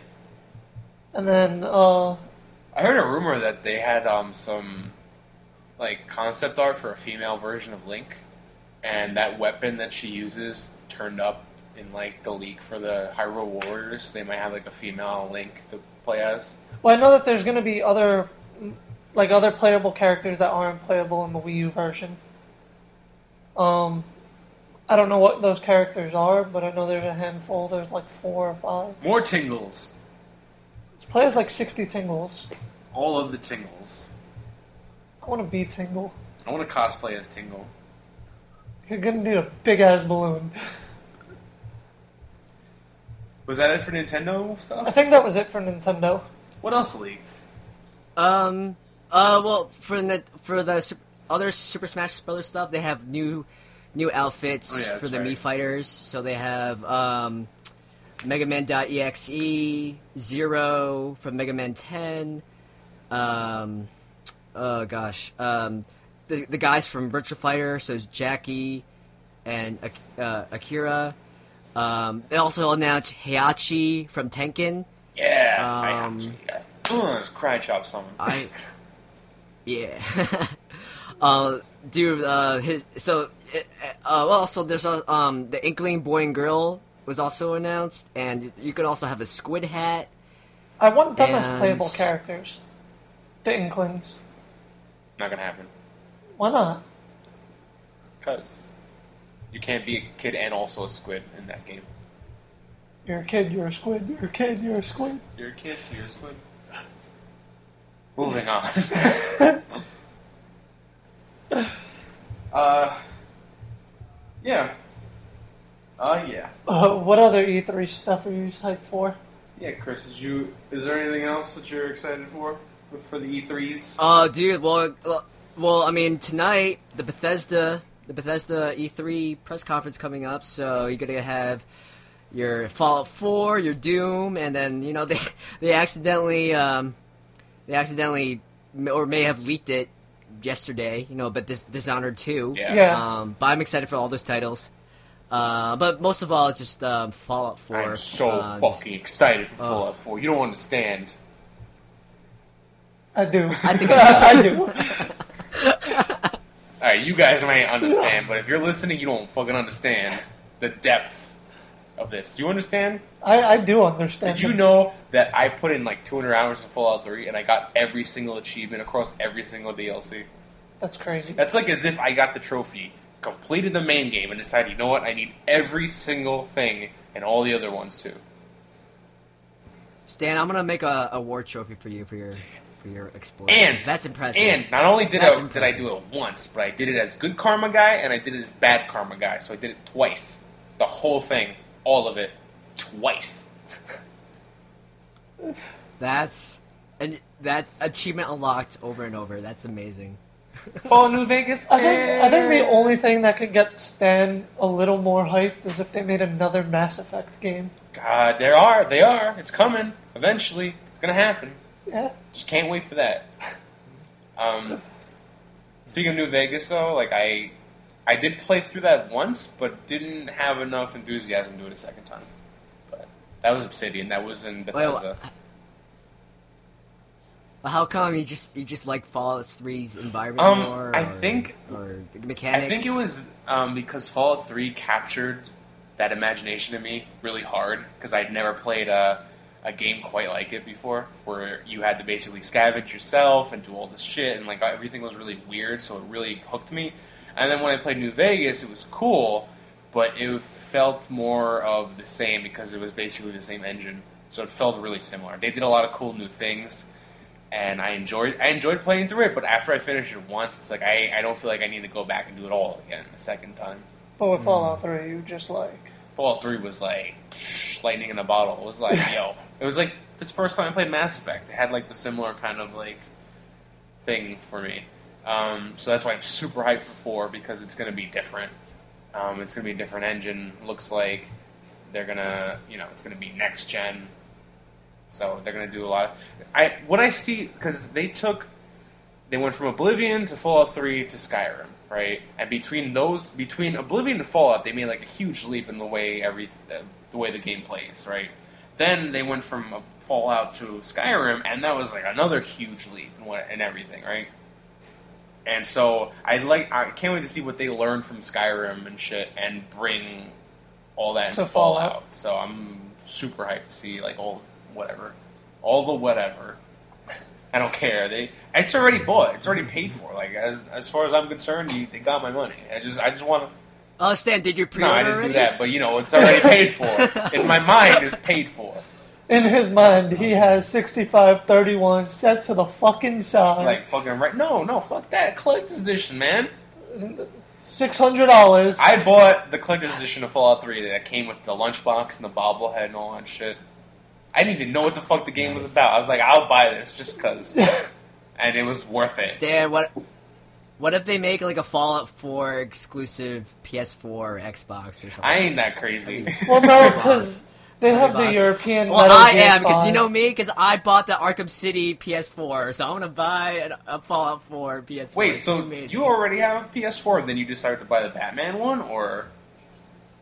And then, uh, I heard a rumor that they had um some like concept art for a female version of Link, and that weapon that she uses turned up in like the leak for the Hyrule Warriors. They might have like a female Link to play as. well, I know that there's going to be other, like, other playable characters that aren't playable in the Wii U version. Um, I don't know what those characters are, but I know there's a handful. There's like four or five. More tingles. This play has like 60 tingles. All of the tingles. I want to be Tingle. I want to cosplay as Tingle. You're going to need a big ass balloon. Was that it for Nintendo stuff? I think that was it for Nintendo. What else leaked? Um. Uh. Well, for the for the other Super Smash Brothers stuff, they have new new outfits Oh, yeah, for the right. Mii fighters. So they have um, Mega Man.exe, Zero from Mega Man 10. Um. Oh gosh. Um. The the guys from Virtua Fighter, so it's Jackie and uh, Akira. Um, they also announced Heihachi from Tekken. Yeah. Um, I, uh, cry chop summon. I yeah. uh, dude, uh, his so uh, well, also there's a um the Inkling Boy and Girl was also announced, and you could also have a Squid Hat. I want them as playable characters. The Inklings. Not gonna happen. Why not? Cause you can't be a kid and also a squid in that game. You're a kid, you're a squid, you're a kid, you're a squid. You're a kid, you're a squid. Moving on. uh, yeah. Uh, yeah. Uh, what other E3 stuff are you hyped for? Yeah, Chris, is you? Is there anything else that you're excited for for the E E3s? Oh, dude, well, well, well, I mean tonight the Bethesda the Bethesda E3 press conference coming up, so you're gonna have your Fallout 4, your Doom, and then you know they they accidentally um, they accidentally or may have leaked it yesterday, you know, but Dis- Dishonored 2. Yeah. Yeah. Um, but I'm excited for all those titles. Uh, but most of all, it's just um, Fallout 4. I'm so uh, just- fucking excited for Oh. Fallout 4. You don't understand. I do. I think I do. All right, you guys might understand, but if you're listening, you don't fucking understand the depth of this. Do you understand? I, I do understand. Did you know that I put in like 200 hours in Fallout 3 and I got every single achievement across every single DLC? That's crazy. That's like as if I got the trophy, completed the main game, and decided, you know what, I need every single thing and all the other ones too. Stan, I'm gonna make a, a war trophy for you for your for your exploits. And that's impressive. And not only did That's I did I do it once, but I did it as good karma guy and I did it as bad karma guy. So I did it twice. The whole thing, all of it, twice. That's and that achievement unlocked over and over. That's amazing. Fallout New Vegas. I think I think the only thing that could get Stan a little more hyped is if they made another Mass Effect game. God, there are. They are. It's coming. Eventually, it's gonna happen. Yeah. Just can't wait for that. Um, speaking of New Vegas, though, like I, I did play through that once, but didn't have enough enthusiasm to do it a second time. But that was Obsidian. That was in Wait, Bethesda. wha- Well, how come you just you just like Fallout 3's environment Um, more? I or- think- or the mechanics. I think it was um, because Fallout 3 captured that imagination in me really hard because I'd never played a, a game quite like it before, where you had to basically scavenge yourself and do all this shit, and like everything was really weird, so it really hooked me. And then when I played New Vegas, it was cool, but it felt more of the same because it was basically the same engine, so it felt really similar. They did a lot of cool new things and I enjoyed I enjoyed playing through it. But after I finished it once, it's like I, I don't feel like I need to go back and do it all again a second time. But with hmm. Fallout 3, you just like Fallout Three was like psh, lightning in a bottle. It was like yo, it was like this first time I played Mass Effect. It had like the similar kind of like thing for me. Um, so that's why I'm super hyped for four because it's going to be different. Um, it's going to be a different engine. Looks like they're gonna, you know, it's going to be next gen. So they're going to do a lot. Of, I what I see because they took, they went from Oblivion to Fallout Three to Skyrim, right? And between those, between Oblivion and Fallout, they made like a huge leap in the way every, the way the game plays, right? Then they went from Fallout to Skyrim, and that was like another huge leap in, what, in everything, right? And so I like I can't wait to see what they learn from Skyrim and shit and bring all that To into Fallout. Fallout. So I'm super hyped to see like all whatever, all the whatever. I don't care. They it's already bought. It's already paid for. Like as as far as I'm concerned, you, they got my money. I just I just want to. Oh, Stan, did you No, pre-order I didn't already? do that. But you know, it's already paid for. In my mind, it's paid for. In his mind, he has 6531 set to the fucking side. Like fucking right. No, no, fuck that. Collector's edition, man. $600. I bought the collector's edition of Fallout 3 that came with the lunchbox and the bobblehead and all that shit. I didn't even know what the fuck the game was about. I was like, I'll buy this just because. and it was worth it. Stan, what? What if they make like a Fallout 4 exclusive PS4 or Xbox or something? I ain't that crazy. well, no, because they have the. European Well, Metal I Gear am because you know me because I bought the Arkham City PS4, so I'm gonna buy an, a Fallout 4 PS4. Wait, It's so amazing. you already have a PS4, then you decided to buy the Batman one, or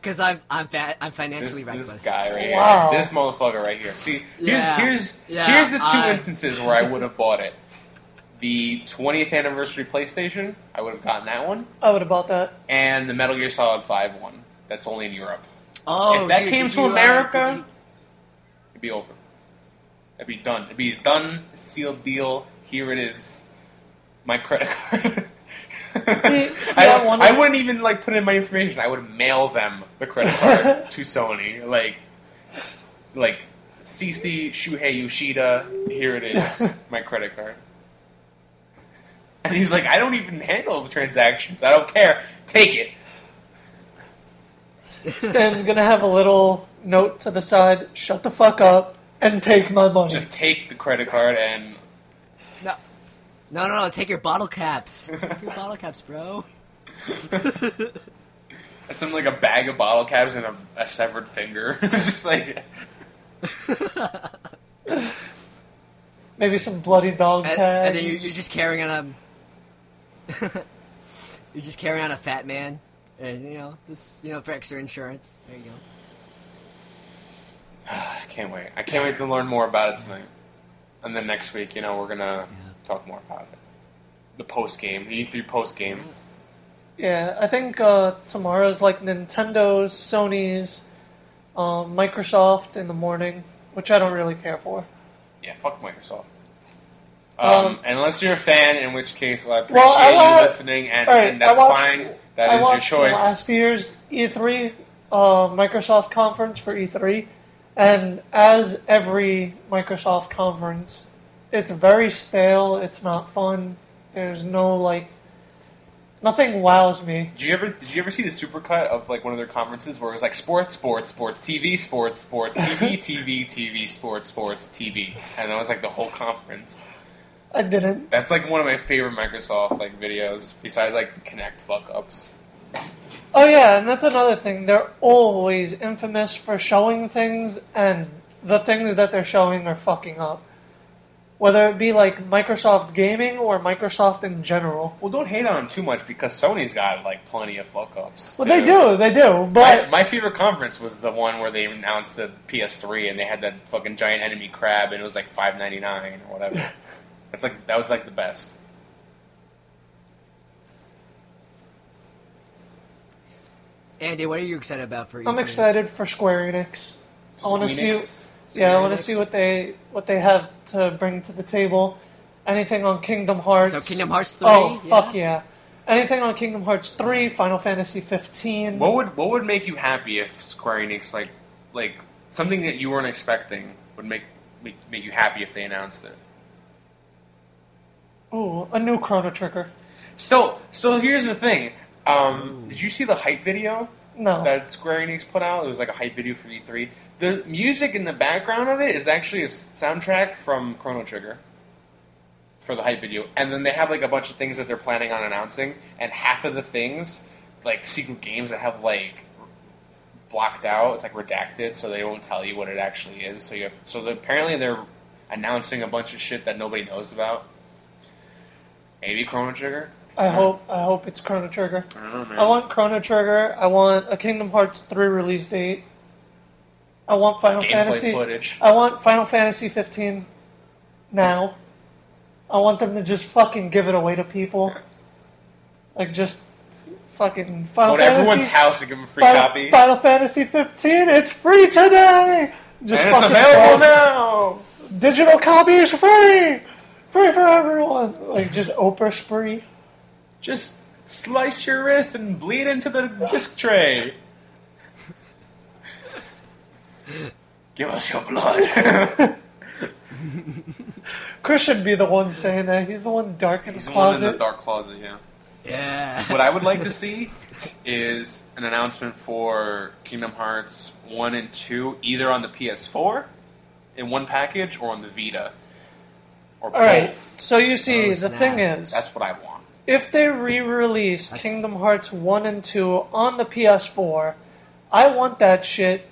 because I'm I'm fa- I'm this, financially this reckless. guy right Wow. here, this motherfucker right here? See, here's Yeah. here's Yeah, here's the two I- instances where I would have bought it. The 20th anniversary PlayStation, I would have gotten that one, I would have bought that. and the Metal Gear Solid 5 one. That's only in Europe. Oh, If that dude, came to you, uh, America- did you- It'd be over. It'd be done. It'd be done. Sealed deal. Here it is. My credit card. See- see, I, I I wouldn't even like put in my information. I would mail them the credit card to Sony. Like, like CC Shuhei Yoshida. Here it is. My credit card. And he's like, I don't even handle the transactions. I don't care. Take it. Stan's gonna have a little note to the side, shut the fuck up, and take my money. Just take the credit card and no, no, no, no, take your bottle caps. Take your bottle caps, bro. Something like a bag of bottle caps and a, a severed finger. Just like Maybe some bloody dog and, tags. and then you're, you're just carrying on a you're just carrying on a fat man, and you know, just you know, for extra insurance. There you go. I can't wait. I can't wait to learn more about it tonight. And then next week, you know, we're gonna talk more about it. The post game, the E3 post game. Yeah, I think uh, tomorrow's like Nintendo's, Sony's, um, Microsoft in the morning, which I don't really care for. Yeah, fuck Microsoft. Um, Um, unless you're a fan, in which case, well, I appreciate Well, I wa- you listening, and, Alright, and that's I watched- fine. That I is your watched choice. Last year's E3 uh, Microsoft conference for E3, and as every Microsoft conference, it's very stale. It's not fun. There's no like, nothing wows me. Did you ever did you ever see the supercut of like one of their conferences where it was like sports, sports, sports, TV, sports, sports, TV, TV, TV, sports, sports, TV, and that was like the whole conference. I didn't. That's like one of my favorite Microsoft like videos. Besides like Kinect fuck ups. Oh yeah, and that's another thing. They're always infamous for showing things, and the things that they're showing are fucking up. Whether it be like Microsoft Gaming or Microsoft in general. Well, don't hate on them too much because Sony's got like plenty of fuck ups. Well, they do, they do, but My, my favorite conference was the one where they announced the PS3 and they had that fucking giant enemy crab and it was like five ninety nine or whatever. That's like that was like the best. Andy, what are you excited about for? I'm excited for Square Enix. I want to see. Squeenix. Yeah, I want to see what they what they have to bring to the table. Anything on Kingdom Hearts? So Kingdom Hearts three. Oh fuck yeah! Anything on Kingdom Hearts three, Final Fantasy fifteen. What would what would make you happy if Square Enix like like something that you weren't expecting would make make, make you happy if they announced it? Ooh, a new Chrono Trigger. So so here's the thing. Um, did you see the hype video No. that Square Enix put out? It was like a hype video for E3. The music in the background of it is actually a soundtrack from Chrono Trigger for the hype video, and then they have like a bunch of things that they're planning on announcing, and half of the things, like secret games that have like blocked out, it's like redacted, so they won't tell you what it actually is. So you have, so apparently they're announcing a bunch of shit that nobody knows about. Maybe Chrono Trigger. I hope I hope it's Chrono Trigger. I don't know, man. I want Chrono Trigger. I want a Kingdom Hearts three release date. I want Final gameplay Fantasy. footage. I want Final Fantasy 15 now. I want them to just fucking give it away to people. Like just fucking Final Go to everyone's house and give them a free Final, copy. Final Fantasy 15. It's free today. Just and it's fucking available now. Digital copy is free. Free for everyone. Like just Oprah spree. Just slice your wrist and bleed into the disc tray. Give us your blood. Chris should be the one saying that. He's the one dark in He's the the one in closet. the dark closet, yeah. Yeah. What I would like to see is an announcement for Kingdom Hearts 1 and 2, either on the PS4 in one package or on the Vita. Or All right. both. So you see, the thing is, That's what I want. if they re-release That's- Kingdom Hearts 1 and 2 on the PS4, I want that shit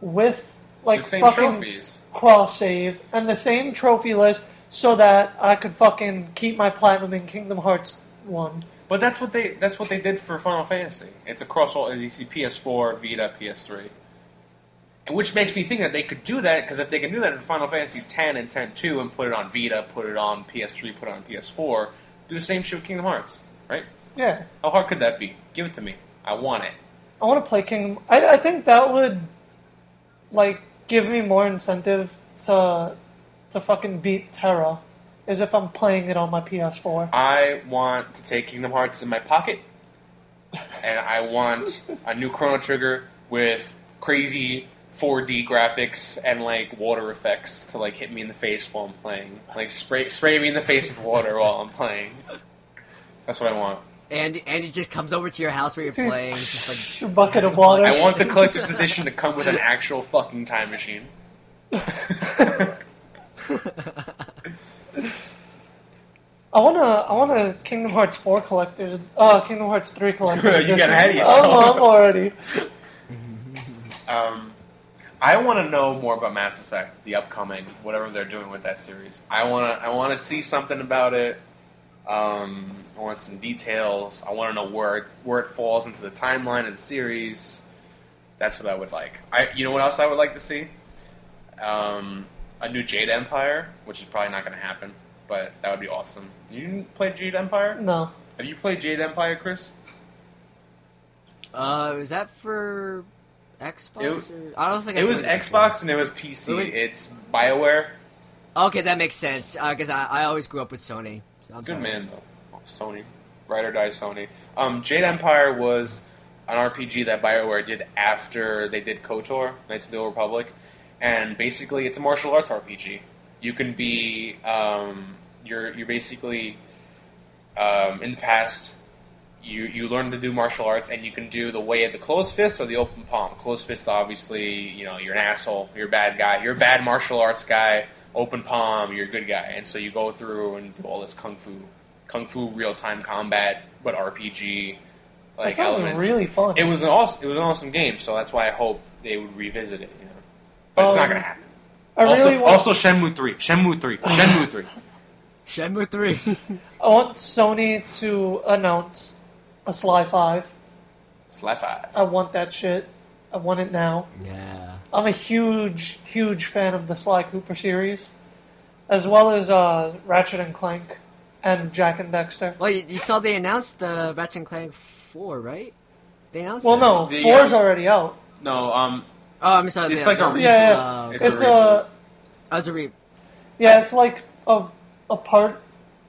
with like the same fucking trophies. cross save and the same trophy list so that I could fucking keep my platinum in Kingdom Hearts 1. But that's what they that's what they did for Final Fantasy. It's across all you see PS4, Vita, PS3. And which makes me think that they could do that because if they can do that in Final Fantasy 10 and 10-2 and put it on Vita, put it on PS3, put it on PS4, do the same shit with Kingdom Hearts, right? Yeah. How hard could that be? Give it to me. I want it. I want to play Kingdom I, I think that would like give me more incentive to to fucking beat Terra is if I'm playing it on my PS4. I want to take Kingdom Hearts in my pocket, and I want a new Chrono Trigger with crazy 4D graphics and like water effects to like hit me in the face while I'm playing, like spray spray me in the face with water while I'm playing. That's what I want. And Andy just comes over to your house where you're See, playing. Just like, Your bucket of water. I want the collector's edition to come with an actual fucking time machine. I want to. I want a Kingdom Hearts four collector. Uh, Kingdom Hearts three collector. You edition. got ahead of yourself. I'm, I'm already. Um, I want to know more about Mass Effect, the upcoming whatever they're doing with that series. I want to I want to see something about it. Um, I want some details. I want to know where it, where it falls into the timeline of the series. That's what I would like. I you know what else I would like to see? Um, a new Jade Empire, which is probably not going to happen, but that would be awesome. You played Jade Empire? No. Have you played Jade Empire, Chris? uh, is that for Xbox? It? I don't think It was Xbox and it was PC. It was- it's Bioware. Okay, that makes sense. Because I, I always grew up with Sony. So Good sorry. man, though. Sony. Ride or die Sony. Um, Jade Empire was an RPG that BioWare did after they did KOTOR, Knights of the Old Republic. And basically, it's a martial arts RPG. You can be. Um, you're, you're basically. Um, in the past, you, you learn to do martial arts, and you can do the way of the closed fist or the open palm. Closed fist, obviously, you know, you're an asshole, you're a bad guy, you're a bad martial arts guy. open palm, you're a good guy, and so you go through and do all this kung fu, kung fu real time combat, but RPG That like sounds really fun. It was an awesome, it was an awesome game, so that's why I hope they would revisit it. You know, but it's not Um, gonna happen. I also, really want. also Shenmue three, Shenmue three, Shenmue three. Shenmue three. I want Sony to announce a Sly Five. Sly Five. I want that shit. I want it now. yeah. I'm a huge, huge fan of the Sly Cooper series, as well as uh, Ratchet and Clank and Jak and Daxter. Well, you, you saw they announced the Ratchet and Clank four, right? They announced. Well, it. no, The, four's uh, already out. No, um, Oh, I'm sorry. It's like a reboot. Yeah, yeah. Oh, It's It's, a a, I was a re. yeah, it's like a a part.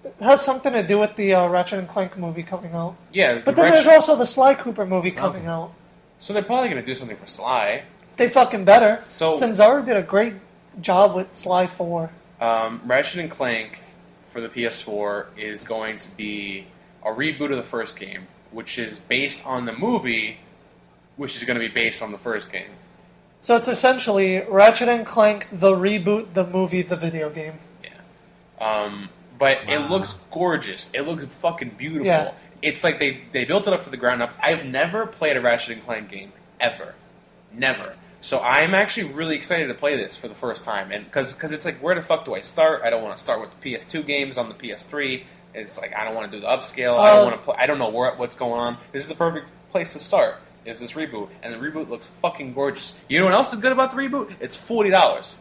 It has something to do with the uh, Ratchet and Clank movie coming out. yeah. But the then there's also the Sly Cooper movie coming Okay. out. so they're probably gonna do something for Sly. They fucking better. So- Sanzaru did a great job with Sly Four. Um, Ratchet and Clank for the PS4 is going to be a reboot of the first game, which is based on the movie, which is going to be based on the first game. So it's essentially Ratchet and Clank, the reboot, the movie, the video game. Yeah. Um, but it looks gorgeous. It looks fucking beautiful. Yeah. It's like they, they built it up from the ground up. I've never played a Ratchet and Clank game ever, never. So I'm actually really excited to play this for the first time, and because it's like where the fuck do I start? I don't want to start with the PS2 games on the PS3. It's like I don't want to do the upscale. I Uh, don't want to play. I don't know where, what's going on. This is the perfect place to start. Is this reboot? And the reboot looks fucking gorgeous. You know what else is good about the reboot? It's forty dollars.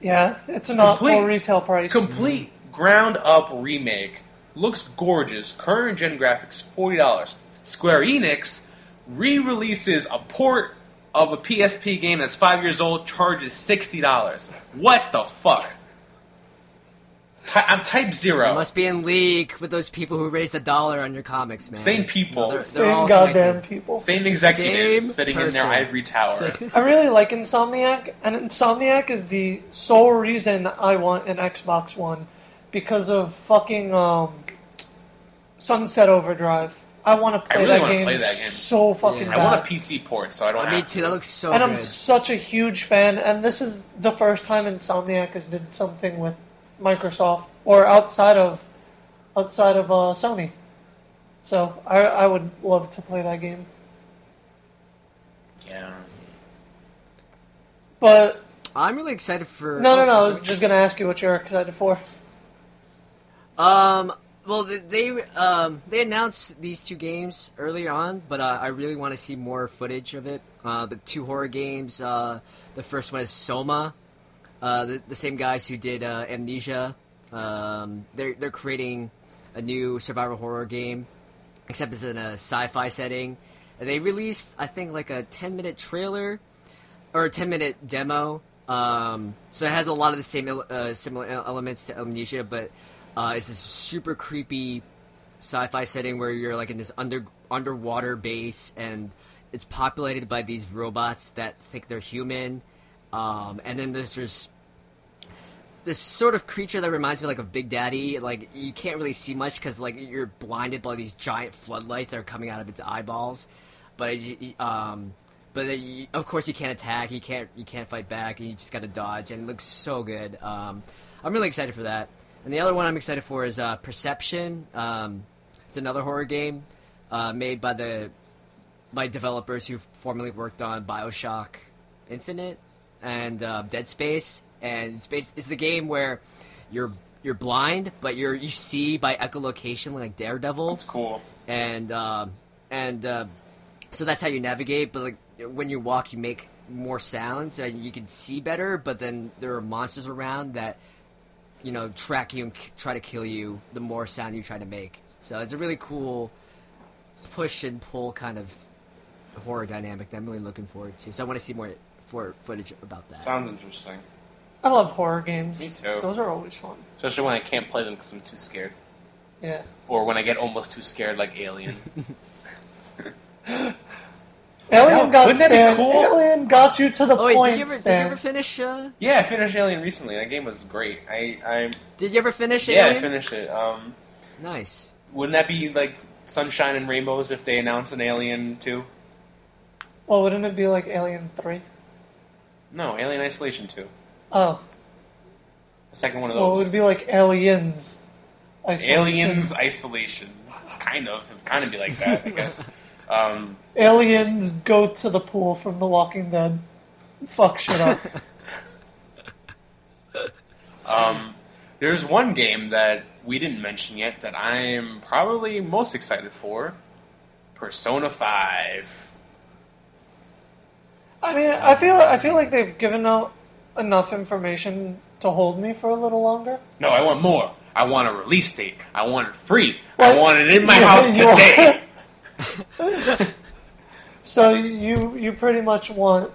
Yeah, it's not Complete- full retail price. Complete ground up remake. Looks gorgeous. Current gen graphics, forty dollars. Square Enix re-releases a port of a PSP game that's five years old, charges sixty dollars. What the fuck? Ty- I'm Type You Zero. must be in league with those people who raised a dollar on your comics, man. Same people. They're- they're Same goddamn connected. people. Same executives Same sitting in their ivory tower. Same- I really like Insomniac, and Insomniac is the sole reason I want an Xbox One because of fucking um, Sunset Overdrive. I want to play, really that, game play that game. so fucking Yeah. I want a PC port, so I don't Oh, have me to. too. That looks so and good. I'm such a huge fan, and this is the first time Insomniac has did something with Microsoft or outside of outside of uh, Sony. So I, I would love to play that game, Yeah. but I'm really excited for. no, no, oh, no. I was just gonna ask you what you're excited for. Um. Well, they um they announced these two games earlier on, but uh, I really want to see more footage of it. Uh, the two horror games. Uh, the first one is Soma. Uh, the, the same guys who did uh, Amnesia. Um, they're they're creating a new survival horror game, except it's in a sci-fi setting. They released, I think, like a ten minute trailer or a 10 minute demo. Um, so it has a lot of the same uh, similar elements to Amnesia, but uh, it's this super creepy sci-fi setting where you're like in this under underwater base and it's populated by these robots that think they're human. Um, and then there's this this sort of creature that reminds me like of Big Daddy. Like you can't really see much because like you're blinded by these giant floodlights that are coming out of its eyeballs. But um, but of course you can't attack. You can't you can't fight back. And you just got to dodge. And it looks so good. Um, I'm really excited for that. And the other one I'm excited for is uh, Perception. Um, it's another horror game uh, made by the by developers who formerly worked on Bioshock Infinite and uh, Dead Space. And it's based, it's the game where you're you're blind, but you're you see by echolocation like Daredevil That's cool. and um, and uh, so that's how you navigate. But like when you walk, you make more sounds and you can see better. But then there are monsters around that you know track you and k- try to kill you. The more sound you try to make, so it's a really cool push and pull kind of horror dynamic that I'm really looking forward to. So I want to see more for footage about that. Sounds interesting. I love horror games. Me too. Those are always fun. Especially when I can't play them because I'm too scared. Yeah. Or when I get almost too scared, like Alien. Alien got wouldn't that be Stan. cool? Alien got you to the Oh wait, point, did you ever did you ever finish? Uh, yeah, I finished Alien recently. That game was great. I, I did you ever finish? It? Yeah, I finished it. Um, Nice. wouldn't that be like sunshine and rainbows if they announced an Alien two? Well, wouldn't it be like Alien Three? No, Alien Isolation two. Oh, Second one of those. Well, it would be like aliens. Isolation. Aliens Isolation. Kind of. It would kind of be like that, I guess. Um, Aliens go to the pool from The Walking Dead. Fuck shit up. um, there's one game that we didn't mention yet that I am probably most excited for. Persona 5. I mean, I feel I feel like they've given out enough information to hold me for a little longer. No, I want more. I want a release date. I want it free. I want it in my house today. So you you pretty much want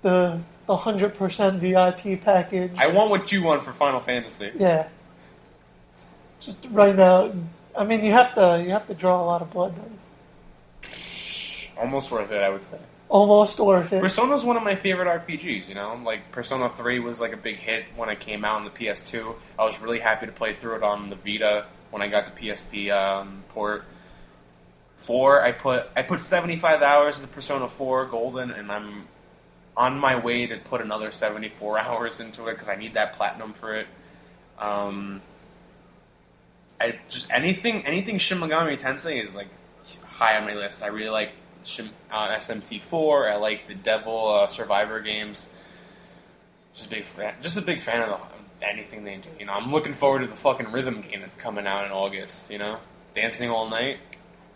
the the hundred percent VIP package. I want what you want for Final Fantasy. yeah. Just right now, I mean, you have to you have to draw a lot of blood. Then. Almost worth it, I would say. Almost worth it. Persona's one of my favorite RPGs, you know? Like, Persona 3 was like a big hit when it came out on the PS2. I was really happy to play through it on the Vita when I got the PSP um, port. 4, I put I put 75 hours into Persona 4 Golden, and I'm on my way to put another 74 hours into it because I need that platinum for it. Um, I just anything anything Shin Megami Tensei is like high on my list. I really like Shim, uh, SMT4. I like the Devil uh, Survivor games. Just a big fan. Just a big fan of anything they do. You know, I'm looking forward to the fucking rhythm game that's coming out in August. You know, dancing all night.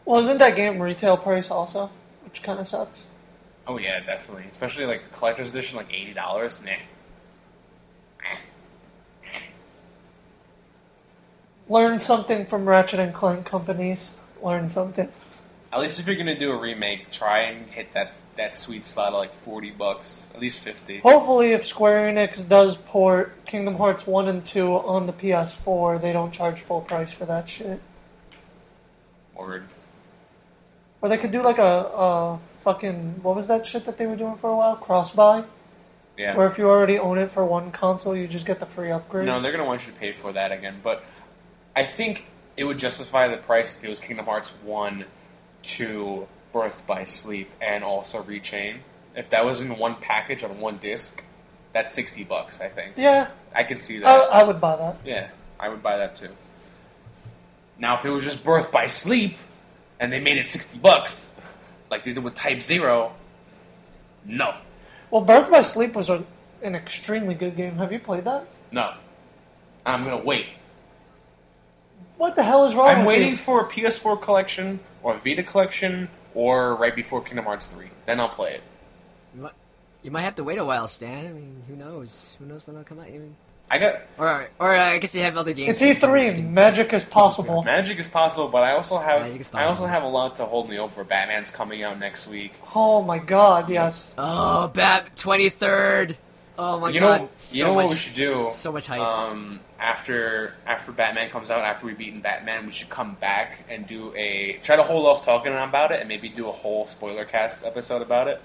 Well, isn't that game retail price also, which kind of sucks. Oh yeah, definitely. Especially like a collector's edition, like eighty dollars. Nah. Learn something from Ratchet and Clank companies. Learn something. At least if you're gonna do a remake, try and hit that that sweet spot of like forty bucks, at least fifty. Hopefully, if Square Enix does port Kingdom Hearts 1 and 2 on the PS4, they don't charge full price for that shit. Word. Or they could do like a, a fucking. What was that shit that they were doing for a while? Cross buy? Yeah. Where if you already own it for one console, you just get the free upgrade? No, they're gonna want you to pay for that again. But I think it would justify the price if it was Kingdom Hearts one, two, Birth by Sleep, and also Rechain. If that was in one package on one disc, that's sixty bucks. I think Yeah, I could see I, that. I would buy that. yeah, I would buy that too. Now, if it was just Birth by Sleep, and they made it sixty bucks, like they did with Type Zero, no, Well, Birth by Sleep was a, an extremely good game. Have you played that? no, I'm gonna wait. What the hell is wrong I'm with waiting you? for a PS4 collection or a Vita collection or right before Kingdom Hearts 3. Then I'll play it. You might, you might have to wait a while, Stan. I mean, who knows? Who knows when they'll come out? Even I got or or uh, I guess you have other games. It's that you can- E3. Magic is possible. Magic is possible, but I also have Magic is I also possible. have a lot to hold me over. Batman's coming out next week. Oh my god, yes. Oh, Bat twenty third. Oh my you god. know, so you know much, what we should do? So much hype. Um, after after Batman comes out, after we've beaten Batman, we should come back and do a try to hold off talking about it and maybe do a whole spoiler cast episode about it,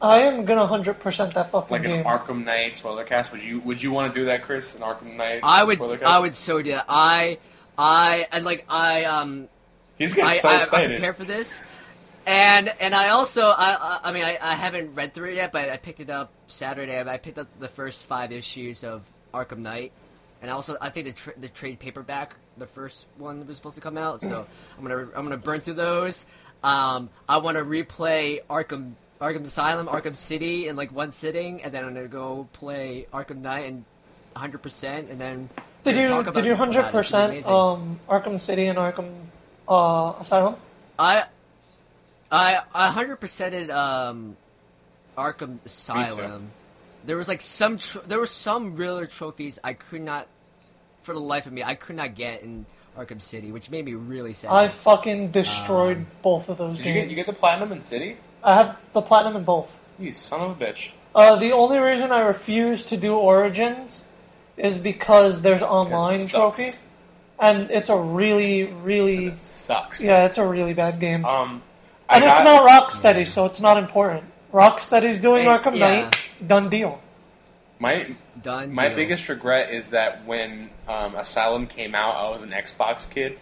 I am gonna 100% that fucking like game. an Arkham Knight spoiler cast. Would you Would you want to do that, Chris? An Arkham Knight? I would spoiler cast? I would so do that. I I and like I um He's getting I, so I, I'm excited. prepared for this. And and I also I I, I mean I, I haven't read through it yet, but I picked it up Saturday. I picked up the first five issues of Arkham Knight, and I also I think the tra- the trade paperback, the first one that was supposed to come out. So I'm gonna I'm gonna burn through those. Um, I want to replay Arkham Arkham Asylum, Arkham City in like one sitting, and then I'm gonna go play Arkham Knight and 100, percent and then Did we're you gonna talk did you 100 percent um Arkham City and Arkham uh, Asylum? I I I hundred percented um Arkham Asylum. There was like some tr- there were some realer trophies I could not for the life of me I could not get in Arkham City, which made me really sad. I fucking destroyed Um, both of those Did you get you get the platinum in City? I have the platinum in both. You son of a bitch. Uh, the only reason I refuse to do Origins is because there's online sucks. trophy, and it's a really, really It sucks. yeah, it's a really bad game. Um, I and it's got- not Rocksteady, so it's not important. Rocksteady's doing Hey, Arkham yeah. Knight, done deal. my done. my deal. biggest regret is that when um, Asylum came out, I was an Xbox kid,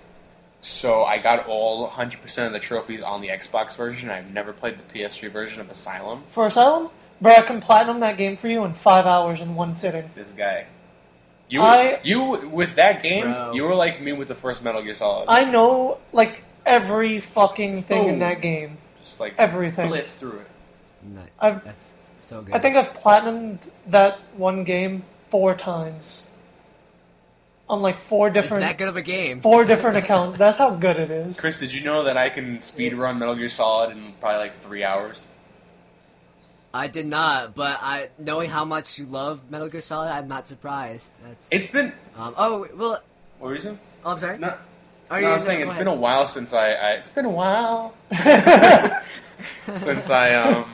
so I got all 100 percent of the trophies on the Xbox version. I've never played the PS3 version of Asylum. For Asylum, bro, I can platinum that game for you in five hours in one sitting. This guy, You, I- you with that game, Bro. You were like me with the first Metal Gear Solid. I know like every fucking thing in Oh. that game. Just like Everything. blitz through it. I've- that's so good. I think I've platinumed that one game four times. On like four different. it's different that good of a game. four different accounts. That's how good it is. Chris, did you know that I can speed run Metal Gear Solid in probably like three hours? I did not, but I knowing how much you love Metal Gear Solid, I'm not surprised. That's It's been. um, oh well. What were you saying? Oh, I'm sorry. No, Are no, I was no, saying go it's ahead. been a while since I, I. It's been a while since I um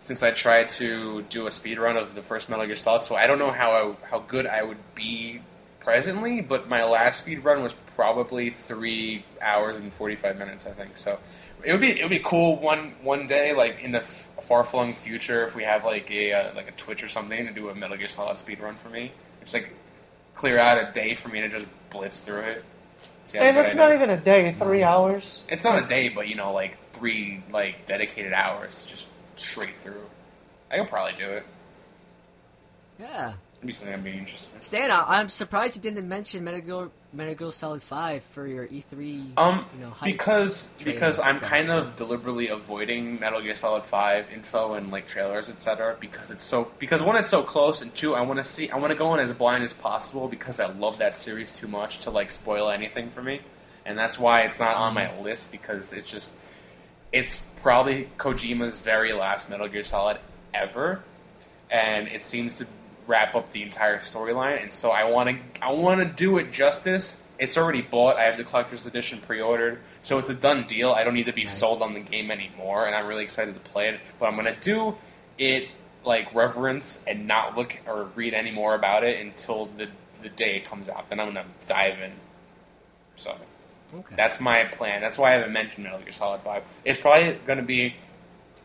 since I tried to do a speed run of the first Metal Gear Solid. So I don't know how I, how good I would be presently, but my last speed run was probably three hours and forty five minutes. I think so. It would be it would be cool one one day, like in the far flung future, if we have like a uh, like a Twitch or something to do a Metal Gear Solid speed run for me. It's like clear out a day for me to just blitz through it. And good it's not even a day, three Nice. hours. It's not a day, but you know, like three like dedicated hours, just straight through. I could probably do it. Yeah. It'd be something I'd be interested in. Stan, I'm surprised you didn't mention Metal Gear, Metal Gear Solid 5 for your E3. Um, you know, hype. because because I'm kind of deliberately avoiding Metal Gear Solid Five info and like trailers, etc. Because it's so because one, it's so close, and two, I want to see, I want to go in as blind as possible because I love that series too much to like spoil anything for me, and that's why it's not on Mm-hmm. my list because it's just it's probably Kojima's very last Metal Gear Solid ever, and it seems to wrap up the entire storyline. And so I want to I want to do it justice. It's already bought. I have the collector's edition pre-ordered, so it's a done deal. I don't need to be Nice. sold on the game anymore, and I'm really excited to play it. But I'm gonna do it like reverence and not look or read any more about it until the the day it comes out. Then I'm gonna dive in. So. okay. That's my plan. That's why I haven't mentioned Metal Gear Solid 5. It's probably to be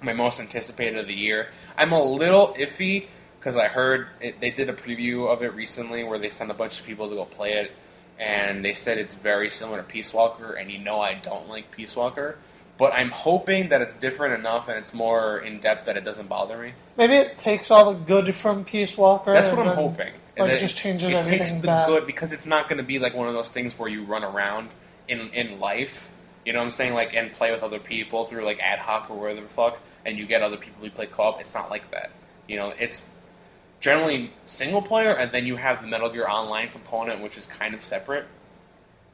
my most anticipated of the year. I'm a little iffy because I heard it, they did a preview of it recently where they sent a bunch of people to go play it, and they said it's very similar to Peace Walker, and you know I don't like Peace Walker. But I'm hoping that it's different enough and it's more in depth that it doesn't bother me. Maybe it takes all the good from Peace Walker. That's what I'm hoping. like, that just changes it everything takes the back. good because it's not going to be like one of those things where you run around in in life. You know what I'm saying? Like and play with other people through like ad hoc or whatever the fuck, and you get other people who play co-op. It's not like that. You know, it's generally single player, and then you have the Metal Gear Online component, which is kind of separate.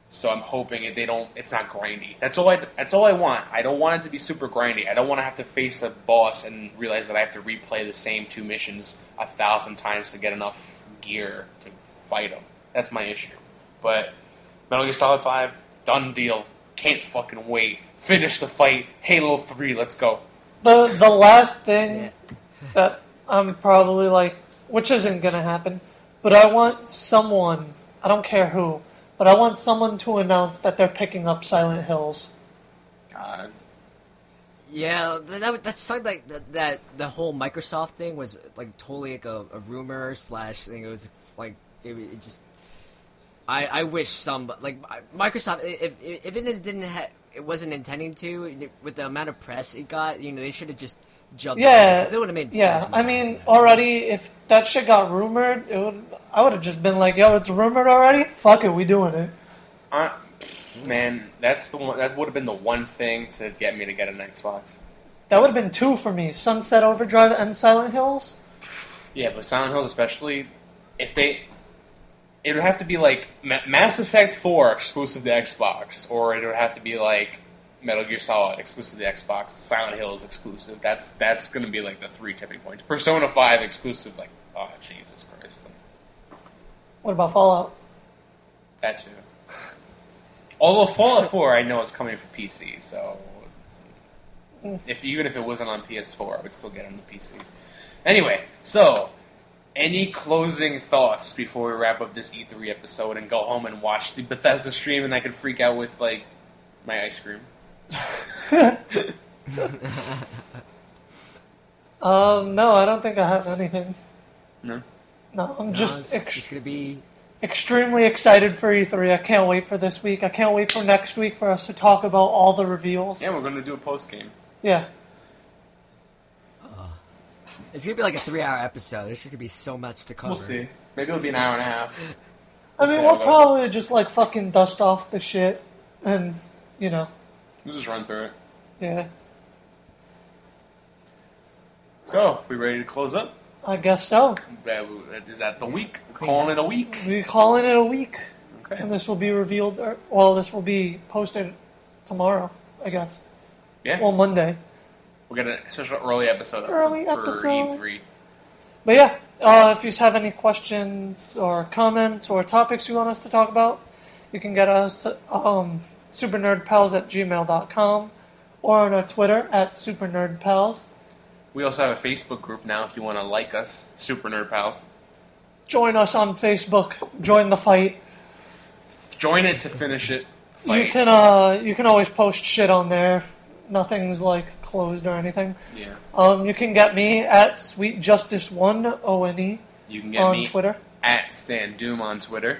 So I'm hoping they don't. It's not grindy. That's all I. That's all I want. I don't want it to be super grindy. I don't want to have to face a boss and realize that I have to replay the same two missions a thousand times to get enough gear to fight them. That's my issue. But Metal Gear Solid Five, done deal. Can't fucking wait. Finish the fight. Halo Three. Let's go. The the last thing Yeah. that I'm probably like, which isn't gonna happen, but I want someone. I don't care who, but I want someone to announce that they're picking up Silent Hills. God. Yeah, that, that something like that, that. The whole Microsoft thing was like totally like a, a rumor slash thing. It was like it, it just. I I wish some like Microsoft if if it didn't ha- it wasn't intending to with the amount of press it got. You know they should have just jumped. on it, Yeah, 'cause would have made. yeah. much I mean, off already if that shit got rumored, it would. I would have just been like, "Yo, it's rumored already. Fuck it, we doing it." Uh, man, that's the one. That would have been the one thing to get me to get an Xbox. That would have been two for me: Sunset Overdrive and Silent Hills. Yeah, but Silent Hills, especially, if they, it would have to be like Mass Effect Four exclusive to Xbox, or it would have to be like Metal Gear Solid exclusive to Xbox, Silent Hill is exclusive. That's that's going to be like the three tipping points. Persona Five exclusive, like oh Jesus Christ, What about Fallout? that too. Although Fallout Four, I know is coming for PC, so if even if it wasn't on PS4, I would still get it on the PC. Anyway, so any closing thoughts before we wrap up this E3 episode and go home and watch the Bethesda stream, and I can freak out with like my ice cream. Um, no, I don't think I have anything. No. No, I'm No, just it's ex- just gonna be extremely excited for E3. I can't wait for this week. I can't wait for next week for us to talk about all the reveals. Yeah, we're gonna do a post game. Yeah. it's gonna be like a three hour episode. There's just gonna be so much to cover. We'll see. Maybe it'll be an hour and a half. I We'll see mean, we'll probably just like fucking dust off the shit, and you know, We'll just run through it. yeah. So, we ready to close up? I guess so. Uh, Is that the week? We're calling it a week. We're calling it a week, Okay. and this will be revealed. Or, well, this will be posted tomorrow, I guess. Yeah. Well, Monday. We'll get a special early episode up Early for episode. E3. But yeah, uh, if you have any questions or comments or topics you want us to talk about, you can get us to um, supernerdpals at gmail.com or on our Twitter at supernerdpals. We also have a Facebook group now if you want to like us, Super Nerd Pals. Join us on Facebook. Join the fight. Join it to finish it. You can uh, you can always post shit on there. Nothing's like closed or anything. Yeah. Um, you can get me at Sweet Justice One O N E You can get on me Twitter. at Stan Doom on Twitter.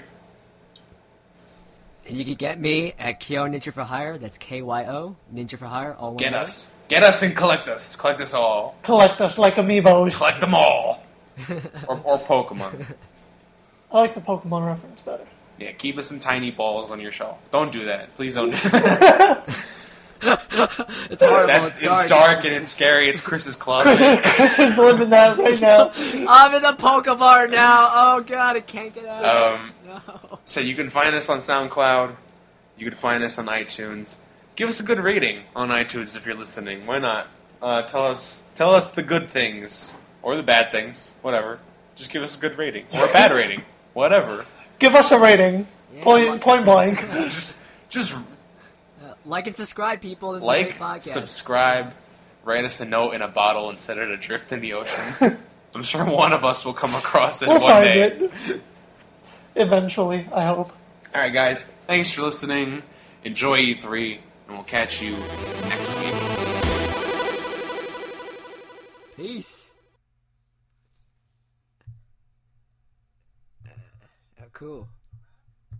And you can get me at Kyo Ninja for Hire. That's K Y O Ninja for Hire. All Get word. us. Get us and collect us. Collect us all. Collect us like amiibos. Collect them all. or, or Pokemon. I like the Pokemon reference better. Yeah, keep us some tiny balls on your shelf. Don't do that. Please don't. do that. It's horrible. That's, it's dark. it's dark and it's scary. It's Chris's Chris, closet. Chris is living that right now. I'm in the Pokemon now. Oh god, I can't get out. Um, no. so you can find us on SoundCloud. You can find us on iTunes. Give us a good rating on iTunes if you're listening. Why not? Uh, tell us tell us the good things or the bad things, whatever. Just give us a good rating or a bad rating, whatever. Give us a rating. Yeah, point, blank. Just just like and subscribe, people. This like, great podcast. subscribe, write us a note in a bottle and set it adrift in the ocean. I'm sure one of us will come across it We'll one find day. it. Eventually, I hope. All right, guys. Thanks for listening. Enjoy E3, and we'll catch you next week. Peace. Uh, oh, cool.